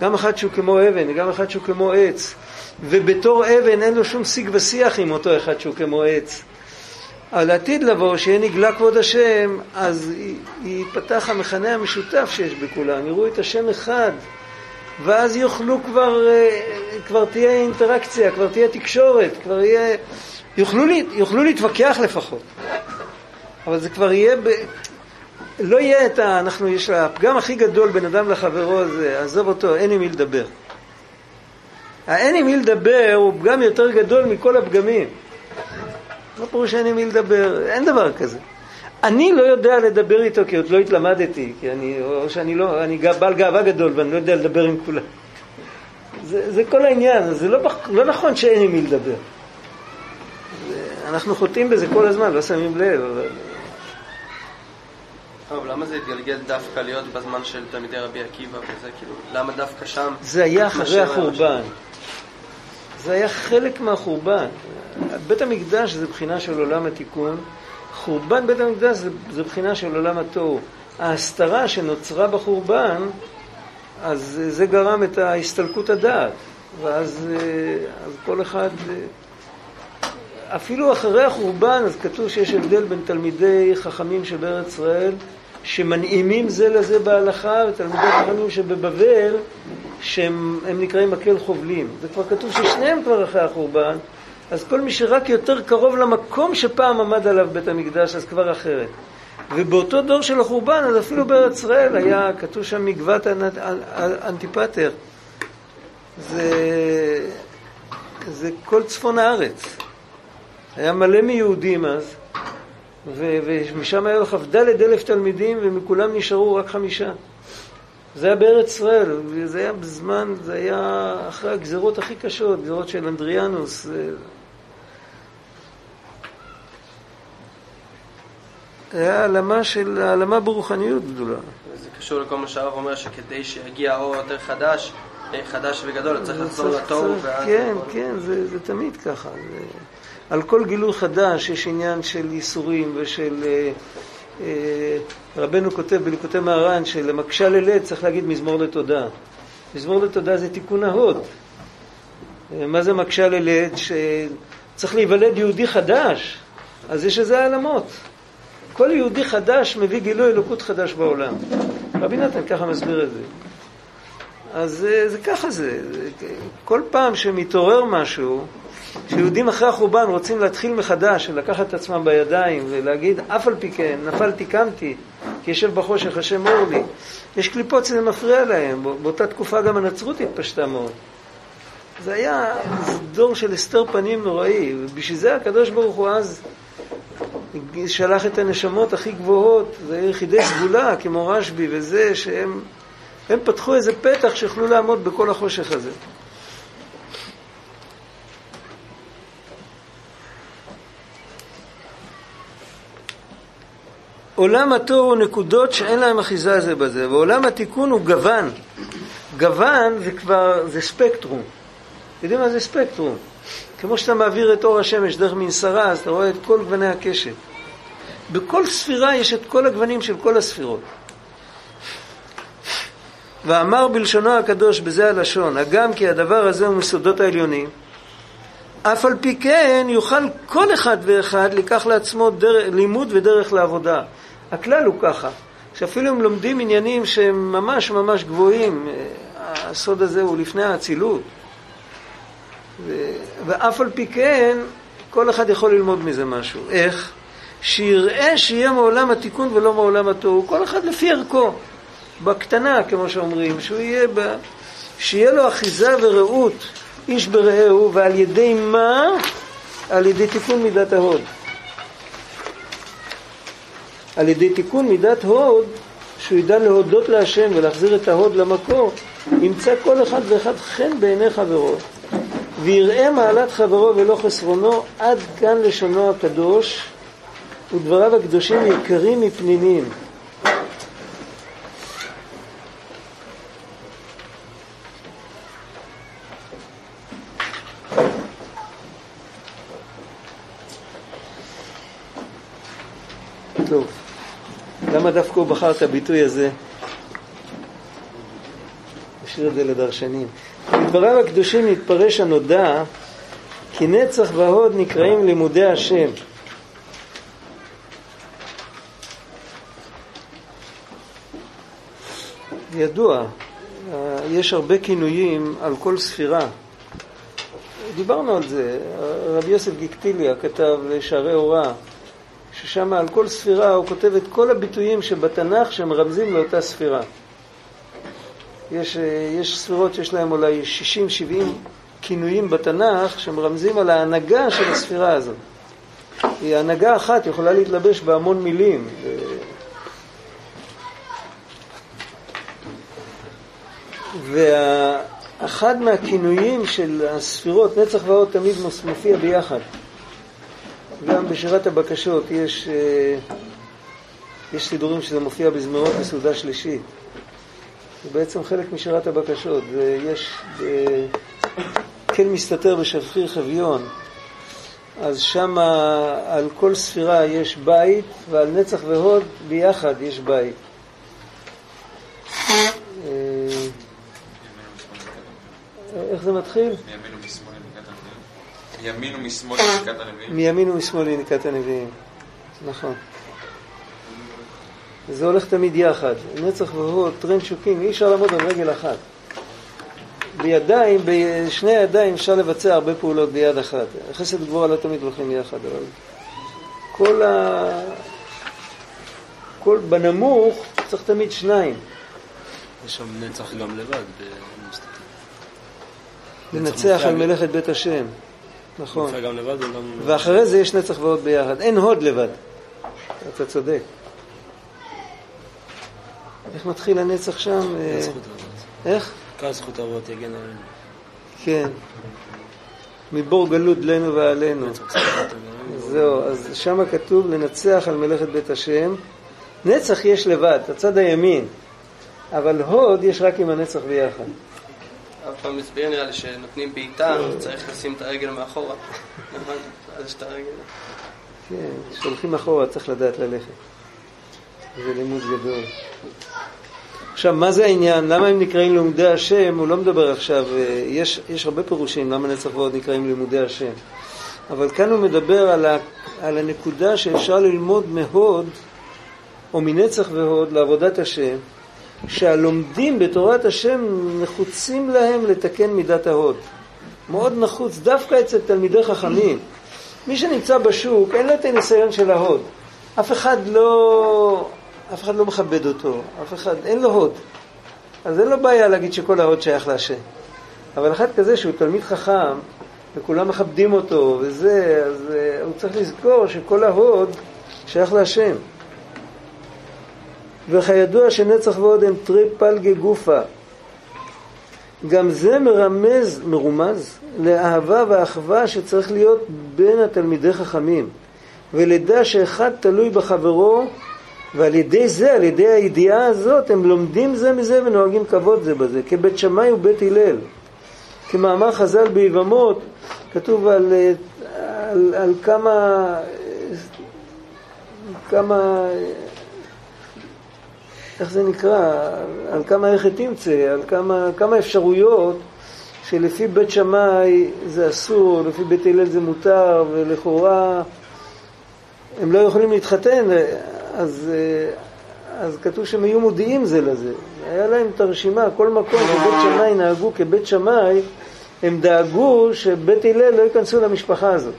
גם אחד שהוא כמו אבן, גם אחד שהוא כמו עץ. ובתור אבן אין לו שום שיג ושיח עם אותו אחד שהוא כמו עץ. על העתיד לבוא, שיהיה נגלה כבוד השם, אז ייפתח המכנה המשותף שיש בכולם, יראו את השם אחד, ואז יוכלו כבר, אה, כבר תהיה אינטראקציה, כבר תהיה תקשורת, כבר יהיה, יוכלו, יוכלו להתווכח לפחות. אבל זה כבר יהיה, ב... לא יהיה את ה... אנחנו, יש לה... הפגם הכי גדול בין אדם לחברו זה, עזוב אותו, אין עם מי לדבר. האין עם מי לדבר הוא פגם יותר גדול מכל הפגמים. מה פירוש אין עם מי לדבר? אין דבר כזה. אני לא יודע לדבר איתו כי עוד לא התלמדתי, כי אני, או שאני לא, אני בעל גאווה גדול ואני לא יודע לדבר עם כולם. זה, זה כל העניין, זה לא, לא נכון שאין עם מי לדבר. אנחנו חוטאים בזה כל הזמן, לא שמים לב, אבל... טוב, למה זה התגלגל דווקא להיות בזמן של תלמידי רבי עקיבא וזה, כאילו, למה דווקא שם? זה היה אחרי החורבן. זה היה חלק מהחורבן. בית המקדש זה בחינה של עולם התיקון, חורבן בית המקדש זה, זה בחינה של עולם התוהו. ההסתרה שנוצרה בחורבן, אז זה גרם את ההסתלקות הדעת. ואז אז כל אחד, אפילו אחרי החורבן, אז כתוב שיש הבדל בין תלמידי חכמים שבארץ ישראל, שמנעימים זה לזה בהלכה, ותלמידי חכמים שבבבל, שהם נקראים מקל חובלים. זה כבר כתוב ששניהם כבר אחרי החורבן, אז כל מי שרק יותר קרוב למקום שפעם עמד עליו בית המקדש, אז כבר אחרת. ובאותו דור של החורבן, אז אפילו בארץ ישראל היה, כתוב שם מגבת אנטיפטר. זה, זה כל צפון הארץ. היה מלא מיהודים אז, ומשם היה לך כ"ד אלף תלמידים, ומכולם נשארו רק חמישה. זה היה בארץ ישראל, וזה היה בזמן, זה היה אחרי הגזרות הכי קשות, גזרות של אנדריאנוס. היה העלמה של, העלמה ברוחניות גדולה. זה קשור לכל מה שהרב אומר, שכדי שיגיע אור יותר חדש, אה, חדש וגדול, צריך לחזור לתוהו ואז... כן, כן, זה, זה תמיד ככה. זה, על כל גילוי חדש יש עניין של ייסורים ושל... אה, אה, רבנו כותב בליקוטי מהר"ן שלמקשה ללד צריך להגיד מזמור לתודה. מזמור לתודה זה תיקון ההוד. אה, מה זה מקשה ללד? שצריך להיוולד יהודי חדש, אז יש איזה העלמות. כל יהודי חדש מביא גילוי אלוקות חדש בעולם. רבי נתן ככה מסביר את זה. אז זה, זה ככה. זה. כל פעם שמתעורר משהו, כשיהודים אחרי החורבן רוצים להתחיל מחדש, לקחת את עצמם בידיים ולהגיד, אף על פי כן, נפלתי, קמתי, כי יושב בחושך השם אור לי. יש קליפות שזה מפריע להם, באותה תקופה גם הנצרות התפשטה מאוד. זה היה דור של הסתר פנים נוראי, ובשביל זה הקדוש ברוך הוא אז שלח את הנשמות הכי גבוהות, זה יחידי סגולה כמו רשב"י וזה, שהם הם פתחו איזה פתח שיוכלו לעמוד בכל החושך הזה. עולם התור הוא נקודות שאין להם אחיזה זה בזה, ועולם התיקון הוא גוון. גוון זה כבר, זה ספקטרום. יודעים מה זה ספקטרום? כמו שאתה מעביר את אור השמש דרך מנסרה, אז אתה רואה את כל גווני הקשת. בכל ספירה יש את כל הגוונים של כל הספירות. ואמר בלשונו הקדוש, בזה הלשון, הגם כי הדבר הזה הוא מסודות העליונים, אף על פי כן יוכל כל אחד ואחד לקח לעצמו דר... לימוד ודרך לעבודה. הכלל הוא ככה, שאפילו אם לומדים עניינים שהם ממש ממש גבוהים, אה, הסוד הזה הוא לפני האצילות, ו... ואף על פי כן, כל אחד יכול ללמוד מזה משהו. איך? שיראה שיהיה מעולם התיקון ולא מעולם התוהו, כל אחד לפי ערכו, בקטנה, כמו שאומרים, שהוא יהיה ב... שיהיה לו אחיזה ורעות איש ברעהו, ועל ידי מה? על ידי תיקון מידת ההוד. על ידי תיקון מידת הוד, שהוא ידע להודות להשם ולהחזיר את ההוד למקור, ימצא כל אחד ואחד חן בעיני חברו, ויראה מעלת חברו ולא חסרונו, עד כאן לשונו הקדוש, ודבריו הקדושים יקרים מפנינים. טוב, למה דווקא הוא בחר את הביטוי הזה? נשאיר את זה לדרשנים. בדבריו הקדושים נתפרש הנודע כי נצח והוד נקראים לימודי השם. ידוע, יש הרבה כינויים על כל ספירה. דיברנו על זה, רבי יוסף גיקטיליה כתב לשערי הוראה, ששם על כל ספירה הוא כותב את כל הביטויים שבתנ"ך שמרמזים לאותה ספירה. יש, יש ספירות שיש להם אולי 60-70 כינויים בתנ"ך שמרמזים על ההנהגה של הספירה הזאת. היא הנהגה אחת יכולה להתלבש בהמון מילים. ואחד מהכינויים של הספירות, נצח ועוד תמיד מופיע ביחד. גם בשירת הבקשות יש, אה, יש סידורים שזה מופיע בזמרות בסעודה שלישית. זה בעצם חלק משירת הבקשות. ויש, אה, כן מסתתר בשפחיר חביון, אז שם על כל ספירה יש בית, ועל נצח והוד ביחד יש בית. אה, איך זה מתחיל? מימין ומשמאל ינקת הנביאים. מימין ומשמאל ינקת הנביאים, נכון. זה הולך תמיד יחד. נצח והוד, טרן שוקים, אי אפשר לעמוד על רגל אחת. בידיים, בשני ידיים אפשר לבצע הרבה פעולות ביד אחת. חסד וגבורה לא תמיד הולכים יחד, אבל כל ה... כל בנמוך צריך תמיד שניים. יש שם נצח גם לבד. לנצח על מלאכת בית השם. נכון. גם לבד. ואחרי זה יש נצח ועוד ביחד. אין הוד לבד. אתה צודק. איך מתחיל הנצח שם? אה, איך? עיקר זכות אבות יגן עלינו. כן. מבור גלות לנו ועלינו. זהו, אז שם כתוב לנצח על מלאכת בית השם. נצח יש לבד, הצד הימין, אבל הוד יש רק עם הנצח ביחד. אף פעם הסביר נראה לי שנותנים בעיטה, צריך לשים את הרגל מאחורה. נכון? אז יש את הרגל. כן, כשהולכים אחורה צריך לדעת ללכת. זה לימוד גדול. עכשיו, מה זה העניין? למה הם נקראים לימודי השם? הוא לא מדבר עכשיו, אה, יש, יש הרבה פירושים למה נצח ועוד נקראים לימודי השם. אבל כאן הוא מדבר על, ה, על הנקודה שאפשר ללמוד מהוד, או מנצח והוד, לעבודת השם, שהלומדים בתורת השם נחוצים להם לתקן מידת ההוד. מאוד נחוץ, דווקא אצל תלמידי חכמים. מי שנמצא בשוק, אין לו את הניסיון של ההוד. אף אחד לא, אף אחד לא מכבד אותו, אף אחד, אין לו הוד. אז אין לו בעיה להגיד שכל ההוד שייך להשם. אבל אחד כזה שהוא תלמיד חכם, וכולם מכבדים אותו, וזה, אז uh, הוא צריך לזכור שכל ההוד שייך להשם. וכידוע שנצח ועוד הם תרי פלגי גופה. גם זה מרמז, מרומז, לאהבה ואחווה שצריך להיות בין התלמידי חכמים. ולדע שאחד תלוי בחברו, ועל ידי זה, על ידי הידיעה הזאת, הם לומדים זה מזה ונוהגים כבוד זה בזה, כבית שמאי ובית הלל. כמאמר חז"ל ביבמות, כתוב על, על, על כמה, כמה, איך זה נקרא, על כמה איך תמצא, על כמה, כמה אפשרויות שלפי בית שמאי זה אסור, לפי בית הלל זה מותר, ולכאורה הם לא יכולים להתחתן, אז, אז כתוב שהם היו מודיעים זה לזה. היה להם את הרשימה, כל מקום שבית שמאי נהגו כבית שמאי, הם דאגו שבית הלל לא ייכנסו למשפחה הזאת.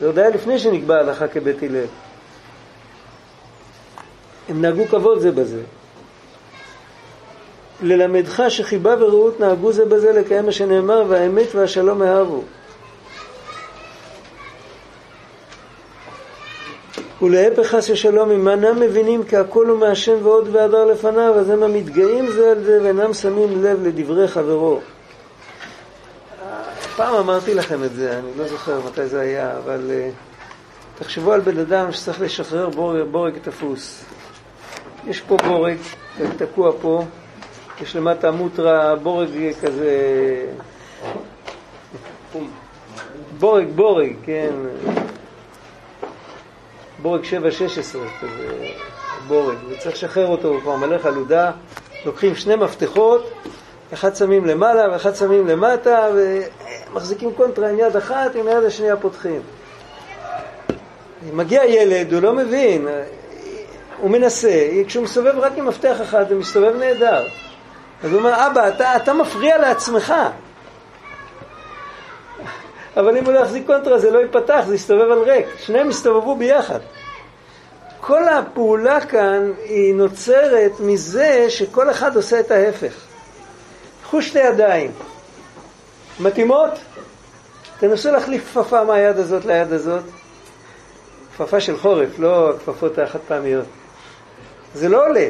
זה עוד היה לפני שנקבע הלכה כבית הלל. הם נהגו כבוד זה בזה. ללמדך שחיבה ורעות נהגו זה בזה לקיים מה שנאמר והאמת והשלום אהבו. ולהפך חס ושלום, אם אינם מבינים כי הכל הוא מהשם ועוד והדר לפניו, אז הם המתגאים זה על זה ואינם שמים לב לדברי חברו. פעם אמרתי לכם את זה, אני לא זוכר מתי זה היה, אבל uh, תחשבו על בן אדם שצריך לשחרר בורג, תפוס. יש פה בורג, תקוע פה, יש למטה מוטרה, בורג כזה... בורג, בורג, כן. בורג 7-16, כזה בורג, וצריך לשחרר אותו, כבר מלא חלודה, לוקחים שני מפתחות, אחד שמים למעלה ואחד שמים למטה, ומחזיקים קונטרה עם יד אחת, עם היד השנייה פותחים. מגיע ילד, הוא לא מבין, הוא מנסה, כשהוא מסתובב רק עם מפתח אחד, הוא מסתובב נהדר. אז הוא אומר, אבא, אתה, אתה מפריע לעצמך. אבל אם הוא לא יחזיק קונטרה זה לא ייפתח, זה יסתובב על ריק. שניהם יסתובבו ביחד. כל הפעולה כאן היא נוצרת מזה שכל אחד עושה את ההפך. קחו שתי ידיים. מתאימות? תנסו להחליף כפפה מהיד הזאת ליד הזאת. כפפה של חורף, לא הכפפות החד פעמיות. זה לא עולה.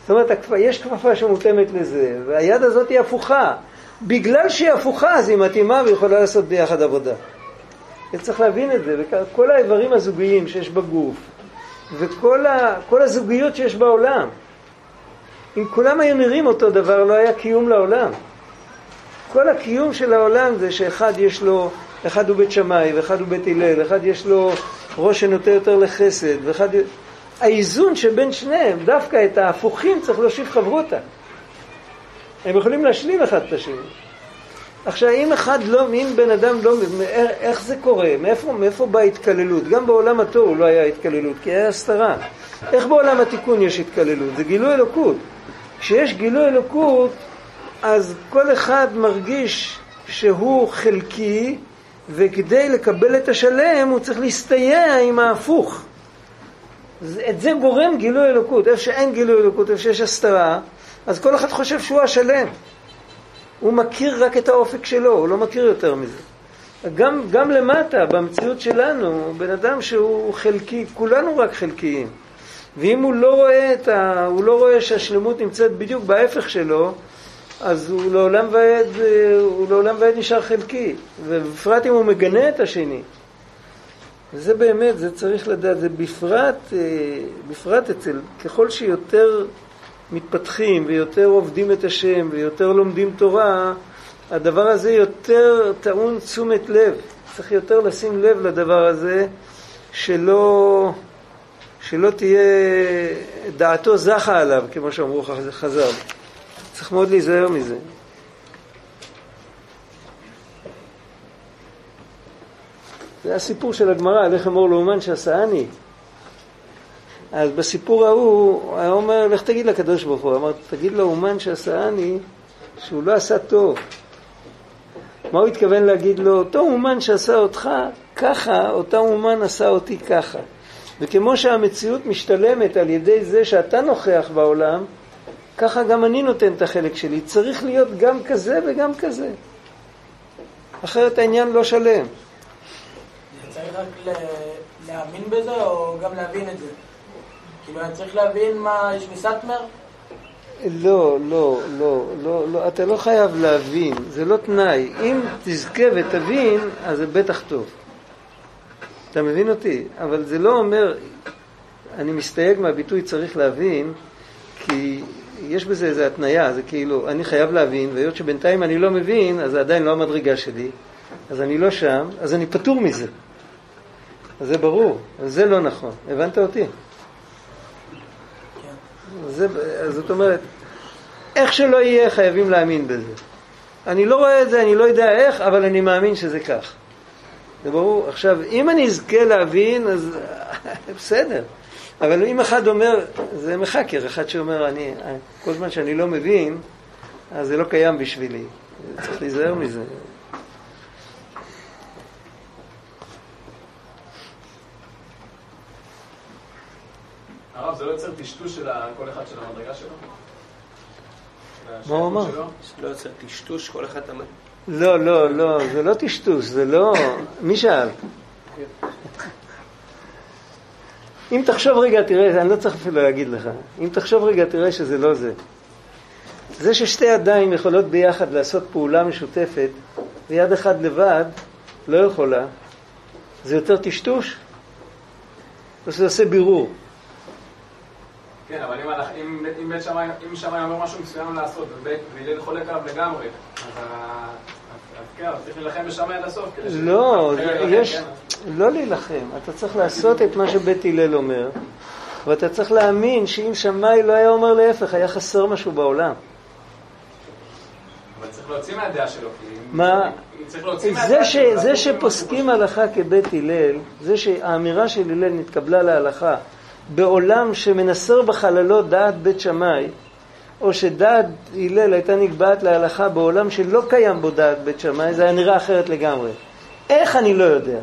זאת אומרת, יש כפפה שמותאמת לזה, והיד הזאת היא הפוכה. בגלל שהיא הפוכה אז היא מתאימה ויכולה לעשות ביחד עבודה. צריך להבין את זה, וכל האיברים הזוגיים שיש בגוף, וכל ה, הזוגיות שיש בעולם, אם כולם היו נראים אותו דבר, לא היה קיום לעולם. כל הקיום של העולם זה שאחד יש לו, אחד הוא בית שמאי, ואחד הוא בית הלל, אחד יש לו ראש שנוטה יותר לחסד, ואחד... האיזון שבין שניהם, דווקא את ההפוכים צריך להושיב חברותה. הם יכולים להשלים אחד את השני. עכשיו, אם אחד לא, אם בן אדם לא, איך זה קורה? מאיפה, מאיפה באה התקללות? גם בעולם התוהו לא היה התקללות, כי היה הסתרה. איך בעולם התיקון יש התקללות? זה גילוי אלוקות. כשיש גילוי אלוקות, אז כל אחד מרגיש שהוא חלקי, וכדי לקבל את השלם הוא צריך להסתייע עם ההפוך. את זה גורם גילוי אלוקות. איפה שאין גילוי אלוקות, איפה שיש הסתרה, אז כל אחד חושב שהוא השלם. הוא מכיר רק את האופק שלו, הוא לא מכיר יותר מזה. גם, גם למטה, במציאות שלנו, בן אדם שהוא חלקי, כולנו רק חלקיים. ואם הוא לא רואה, את ה, הוא לא רואה שהשלמות נמצאת בדיוק בהפך שלו, אז הוא לעולם ועד, הוא לעולם ועד נשאר חלקי. ובפרט אם הוא מגנה את השני. וזה באמת, זה צריך לדעת, זה בפרט, אה, בפרט אצל, ככל שיותר מתפתחים ויותר עובדים את השם ויותר לומדים תורה, הדבר הזה יותר טעון תשומת לב. צריך יותר לשים לב לדבר הזה, שלא, שלא תהיה דעתו זכה עליו, כמו שאמרו חז"ל. צריך מאוד להיזהר מזה. זה הסיפור של הגמרא, לחם אור לאומן שעשאני. אז בסיפור ההוא, הוא היה אומר, לך תגיד לקדוש ברוך הוא, אמר, תגיד לאומן שעשני שהוא לא עשה טוב. מה הוא התכוון להגיד לו? אותו אומן שעשה אותך ככה, אותו אומן עשה אותי ככה. וכמו שהמציאות משתלמת על ידי זה שאתה נוכח בעולם, ככה גם אני נותן את החלק שלי. צריך להיות גם כזה וגם כזה. אחרת העניין לא שלם. רק להאמין בזה או גם להבין את זה? כאילו, אני צריך להבין מה יש בסאטמר? לא, לא, לא, לא, לא, אתה לא חייב להבין, זה לא תנאי. אם תזכה ותבין, אז זה בטח טוב. אתה מבין אותי? אבל זה לא אומר, אני מסתייג מהביטוי צריך להבין, כי יש בזה איזו התניה, זה כאילו, אני חייב להבין, והיות שבינתיים אני לא מבין, אז זה עדיין לא המדרגה שלי, אז אני לא שם, אז אני פטור מזה. זה ברור, זה לא נכון. הבנת אותי? זה, זאת אומרת, איך שלא יהיה, חייבים להאמין בזה. אני לא רואה את זה, אני לא יודע איך, אבל אני מאמין שזה כך. זה ברור. עכשיו, אם אני אזכה להבין, אז בסדר. אבל אם אחד אומר, זה מחקר, אחד שאומר, אני, כל זמן שאני לא מבין, אז זה לא קיים בשבילי. צריך להיזהר מזה. הרב, זה לא יוצר טשטוש של כל אחד של המדרגה שלו? מה הוא אמר? לא יוצר טשטוש, כל אחד... לא, לא, לא, זה לא טשטוש, זה לא... מי שאל? אם תחשוב רגע, תראה, אני לא צריך אפילו להגיד לך, אם תחשוב רגע, תראה שזה לא זה. זה ששתי ידיים יכולות ביחד לעשות פעולה משותפת, ויד אחד לבד לא יכולה, זה יותר טשטוש? או שזה עושה בירור? כן, אבל אם, אם, אם בית שמאי, אם שמאי אומר משהו מסוים לעשות, והלל חולק עליו לגמרי, אז כן, צריך להילחם בשמאי עד הסוף. לא, יש, כן. לא להילחם, אתה צריך לעשות את מה שבית הלל אומר, ואתה צריך להאמין שאם שמאי לא היה אומר להפך, היה חסר משהו בעולם. אבל צריך להוציא מהדעה שלו, מה? זה, ש, זה שפוסקים הלכה כבית הלל, זה שהאמירה של הלל נתקבלה להלכה בעולם שמנסר בחללות דעת בית שמאי, או שדעת הלל הייתה נקבעת להלכה בעולם שלא קיים בו דעת בית שמאי, זה היה נראה אחרת לגמרי. איך אני לא יודע?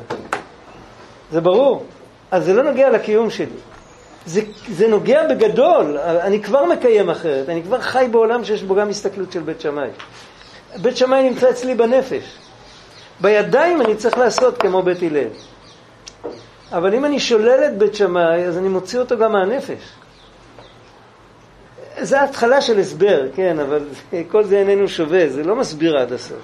זה ברור. אז זה לא נוגע לקיום שלי. זה, זה נוגע בגדול, אני כבר מקיים אחרת, אני כבר חי בעולם שיש בו גם הסתכלות של בית שמאי. בית שמאי נמצא אצלי בנפש. בידיים אני צריך לעשות כמו בית הלל. אבל אם אני שולל את בית שמאי, אז אני מוציא אותו גם מהנפש. זה התחלה של הסבר, כן, אבל כל זה איננו שווה, זה לא מסביר עד הסוף.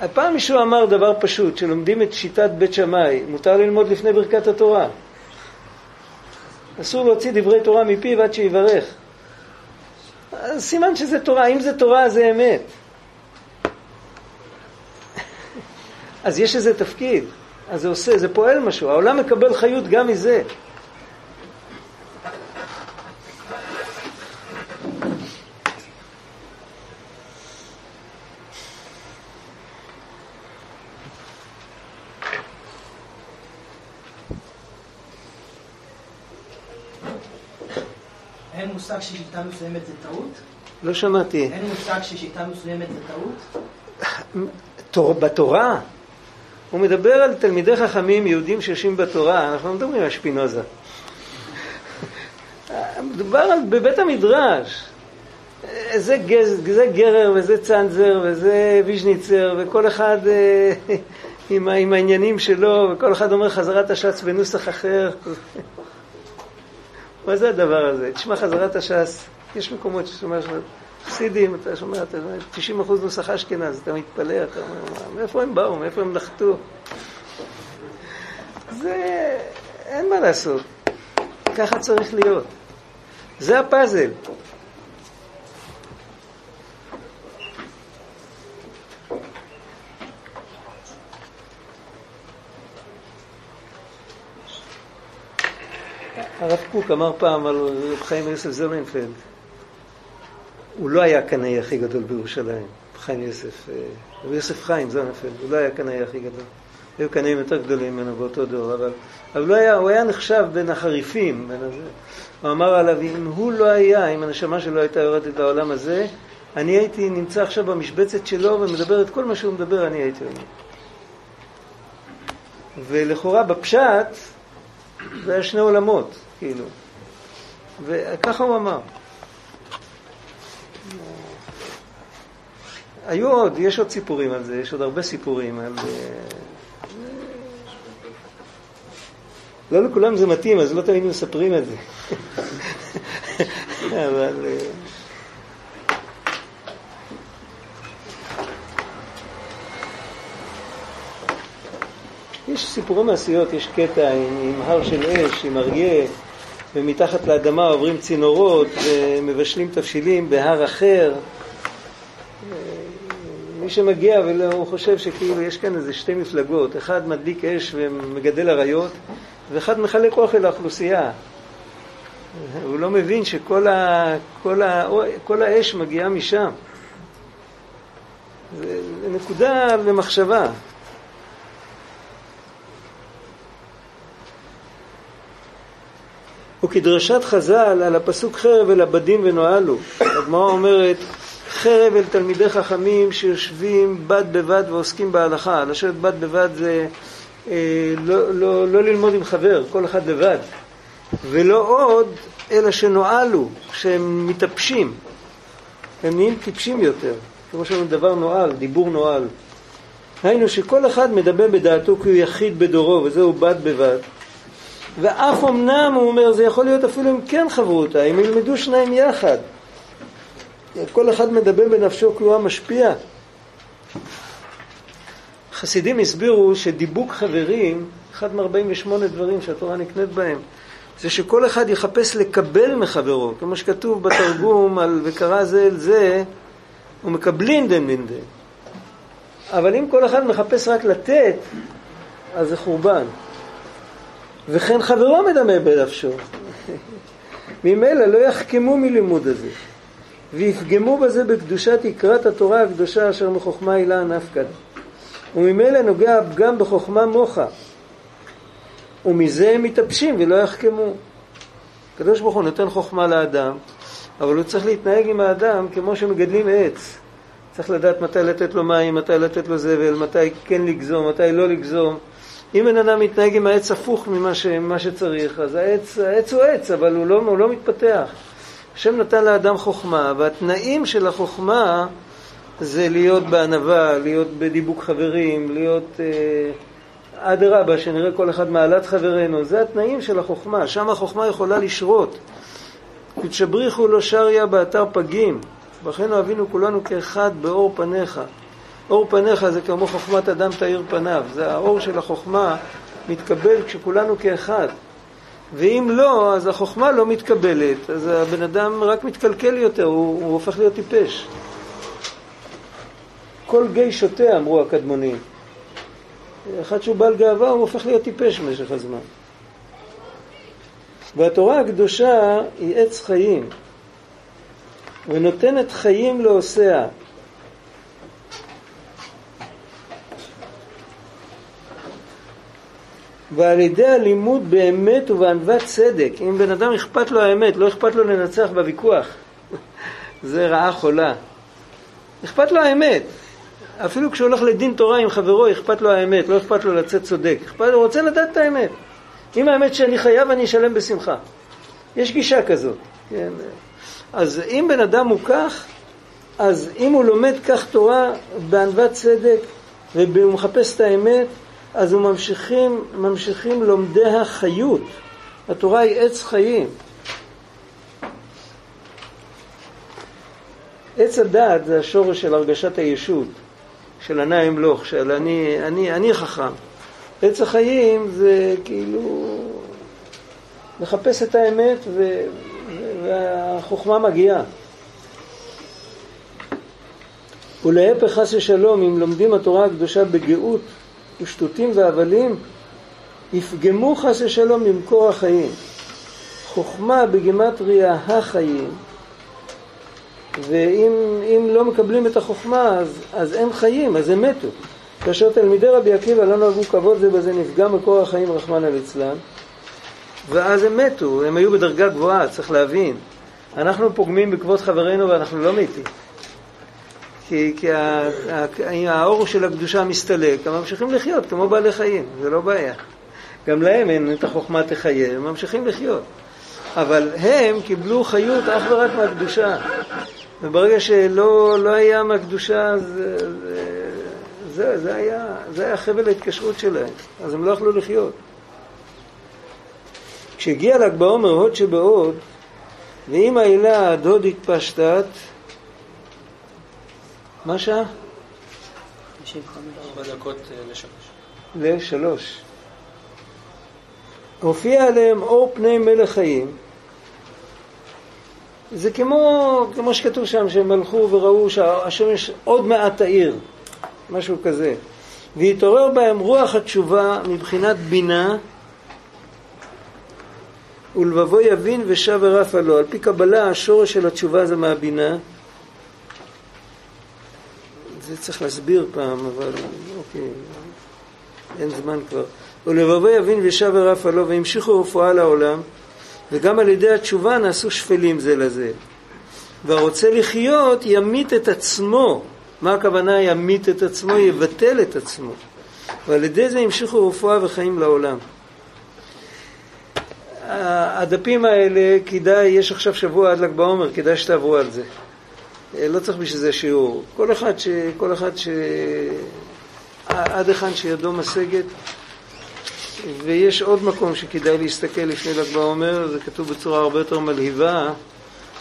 הפעם מישהו אמר דבר פשוט, שלומדים את שיטת בית שמאי, מותר ללמוד לפני ברכת התורה. אסור להוציא דברי תורה מפיו עד שיברך. אז סימן שזה תורה, אם זה תורה זה אמת. אז יש איזה תפקיד, אז זה עושה, זה פועל משהו, העולם מקבל חיות גם מזה. אין מושג ששיטה מסוימת זה טעות? לא שמעתי. אין מושג ששיטה מסוימת זה טעות? בתורה? הוא מדבר על תלמידי חכמים יהודים שיושבים בתורה, אנחנו לא מדברים על שפינוזה. מדובר על, בבית המדרש. זה, גז, זה גרר וזה צנזר וזה ויז'ניצר וכל אחד אה, עם, עם העניינים שלו וכל אחד אומר חזרת הש"ץ בנוסח אחר. מה זה הדבר הזה? תשמע חזרת הש"ס, יש מקומות ששומע חסידים, אתה שומע, אתה שומע, 90 אחוז נוסח אשכנז, אתה מתפלא, אתה אומר, מאיפה הם באו, מאיפה הם נחתו? זה, אין מה לעשות, ככה צריך להיות. זה הפאזל. הרב קוק אמר פעם על רב חיים יוסף זוננפלד, הוא לא היה הקנאי הכי גדול בירושלים, חיים יוסף, רבי יוסף חיים זוננפלד, הוא לא היה הקנאי הכי גדול. היו קנאים יותר גדולים ממנו באותו דור, אבל, אבל הוא, היה, הוא היה נחשב בין החריפים. בין הזה. הוא אמר עליו, אם הוא לא היה, אם הנשמה שלו הייתה יורדת לעולם הזה, אני הייתי נמצא עכשיו במשבצת שלו ומדבר את כל מה שהוא מדבר, אני הייתי אומר. ולכאורה בפשט זה היה שני עולמות, כאילו. וככה הוא אמר. היו עוד, יש עוד סיפורים על זה, יש עוד הרבה סיפורים על... אה, לא לכולם זה מתאים, אז לא תמיד מספרים את זה. אבל... אה, יש סיפורי מעשיות, יש קטע עם, עם הר של אש, עם אריה, ומתחת לאדמה עוברים צינורות ומבשלים תבשילים בהר אחר. מי שמגיע והוא חושב שכאילו יש כאן איזה שתי מפלגות, אחד מדליק אש ומגדל אריות, ואחד מחלק אוכל לאוכלוסייה. הוא לא מבין שכל ה, כל ה, כל האש מגיעה משם. זה נקודה למחשבה. וכדרשת חז"ל על הפסוק חרב אל הבדים ונועלו. הגמרא אומרת חרב אל תלמידי חכמים שיושבים בד בבד ועוסקים בהלכה. לשבת בד בבד זה אה, לא, לא, לא ללמוד עם חבר, כל אחד לבד. ולא עוד, אלא שנועלו, שהם מתאפשים. הם נהיים טיפשים יותר. כמו שאומרים דבר נועל, דיבור נועל. היינו שכל אחד מדבר בדעתו כי הוא יחיד בדורו, וזהו בד בבד. ואף אמנם, הוא אומר, זה יכול להיות אפילו אם כן חברותה, אם ילמדו שניים יחד. כל אחד מדבר בנפשו כי הוא. חסידים הסבירו שדיבוק חברים, אחד מ-48 דברים שהתורה נקנית בהם, זה שכל אחד יחפש לקבל מחברו, כמו שכתוב בתרגום על וקרא זה אל זה, ומקבלין דן מן דן. אבל אם כל אחד מחפש רק לתת, אז זה חורבן. וכן חברו מדמה בנפשו. ממילא לא יחכמו מלימוד הזה, ויפגמו בזה בקדושת יקרת התורה הקדושה אשר מחוכמה הילה נפקד. וממילא נוגע הפגם בחוכמה מוחה, ומזה הם מתאפשים ולא יחכמו. הקדוש ברוך הוא נותן חוכמה לאדם, אבל הוא צריך להתנהג עם האדם כמו שמגדלים עץ. צריך לדעת מתי לתת לו מים, מתי לתת לו זבל, מתי כן לגזום, מתי לא לגזום. אם בן אדם מתנהג עם העץ הפוך ממה ש, שצריך, אז העץ, העץ הוא עץ, אבל הוא לא, הוא לא מתפתח. השם נתן לאדם חוכמה, והתנאים של החוכמה זה להיות בענווה, להיות בדיבוק חברים, להיות אה, אדרבה, שנראה כל אחד מעלת חברנו, זה התנאים של החוכמה, שם החוכמה יכולה לשרות. קודשא בריחו לא שריה באתר פגים, בכן אוהבינו כולנו כאחד באור פניך. אור פניך זה כמו חוכמת אדם תאיר פניו, זה האור של החוכמה מתקבל כשכולנו כאחד. ואם לא, אז החוכמה לא מתקבלת, אז הבן אדם רק מתקלקל יותר, הוא, הוא הופך להיות טיפש. כל גיא שותה, אמרו הקדמונים. אחד שהוא בעל גאווה, הוא הופך להיות טיפש במשך הזמן. והתורה הקדושה היא עץ חיים, ונותנת חיים לעושיה. ועל ידי הלימוד באמת ובענוות צדק. אם בן אדם אכפת לו האמת, לא אכפת לו לנצח בוויכוח. זה רעה חולה. אכפת לו האמת. אפילו כשהוא הולך לדין תורה עם חברו, אכפת לו האמת, לא אכפת לו לצאת צודק. אכפת, הוא רוצה לדעת את האמת. אם האמת שאני חייב, אני אשלם בשמחה. יש גישה כזאת. כן? אז אם בן אדם הוא כך, אז אם הוא לומד כך תורה בענוות צדק והוא מחפש את האמת, אז הוא ממשיכים, ממשיכים לומדי החיות. התורה היא עץ חיים. עץ הדעת זה השורש של הרגשת הישות, של ענה אמלוך, של אני, אני, אני חכם. עץ החיים זה כאילו לחפש את האמת ו, והחוכמה מגיעה. ולהפך חס ושלום, אם לומדים התורה הקדושה בגאות ושטותים והבלים, יפגמו חס ושלום ממקור החיים. חוכמה בגימטריה החיים, ואם לא מקבלים את החוכמה אז, אז אין חיים, אז הם מתו. כאשר תלמידי רבי עקיבא לא נהגו כבוד זה בזה נפגע מקור החיים רחמנא ליצלן ואז הם מתו, הם היו בדרגה גבוהה, צריך להבין. אנחנו פוגמים בכבוד חברינו ואנחנו לא מתים. כי, כי ה, ה, האור של הקדושה מסתלק, הם ממשיכים לחיות כמו בעלי חיים, זה לא בעיה. גם להם אין את החוכמה תחיה, הם ממשיכים לחיות. אבל הם קיבלו חיות אך ורק מהקדושה. וברגע שלא לא היה מהקדושה, זה, זה, זה, היה, זה היה חבל ההתקשרות שלהם, אז הם לא יכלו לחיות. כשהגיע ל"ג בעומר הוד שבהוד, ואם העילה עד הוד התפשטת, מה שעה? ארבע דקות אה, לשלוש. לשלוש. הופיע עליהם אור פני מלך חיים. זה כמו, כמו שכתוב שם, שהם הלכו וראו שהשמש עוד מעט תאיר, משהו כזה. והתעורר בהם רוח התשובה מבחינת בינה, ולבבו יבין ושב ורף עלו. על פי קבלה, השורש של התשובה זה מהבינה. זה צריך להסביר פעם, אבל אוקיי, אין זמן כבר. ולבבו יבין ושב ורף עלו, והמשיכו רפואה לעולם, וגם על ידי התשובה נעשו שפלים זה לזה. והרוצה לחיות ימית את עצמו. מה הכוונה ימית את עצמו? יבטל את עצמו. ועל ידי זה המשיכו רפואה וחיים לעולם. הדפים האלה, כדאי, יש עכשיו שבוע עד ל"ג בעומר, כדאי שתעברו על זה. אה, לא צריך בשביל זה שיעור. כל אחד ש... כל אחד ש... עד היכן שידו משגת. ויש עוד מקום שכדאי להסתכל לפני ל"ג בעומר, זה כתוב בצורה הרבה יותר מלהיבה.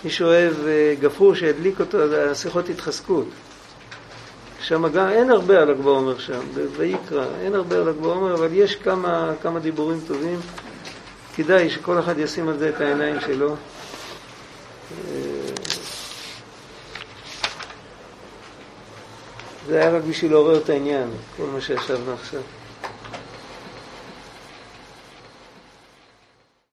מי שאוהב אה, גפרור שידליק אותו, השיחות התחזקות. שם גם אין הרבה על ל"ג בעומר שם, ויקרא, אין הרבה על ל"ג בעומר, אבל יש כמה, כמה דיבורים טובים. כדאי שכל אחד ישים על זה את העיניים שלו. זה היה רק בשביל לעורר את העניין, כל מה שישבנו עכשיו.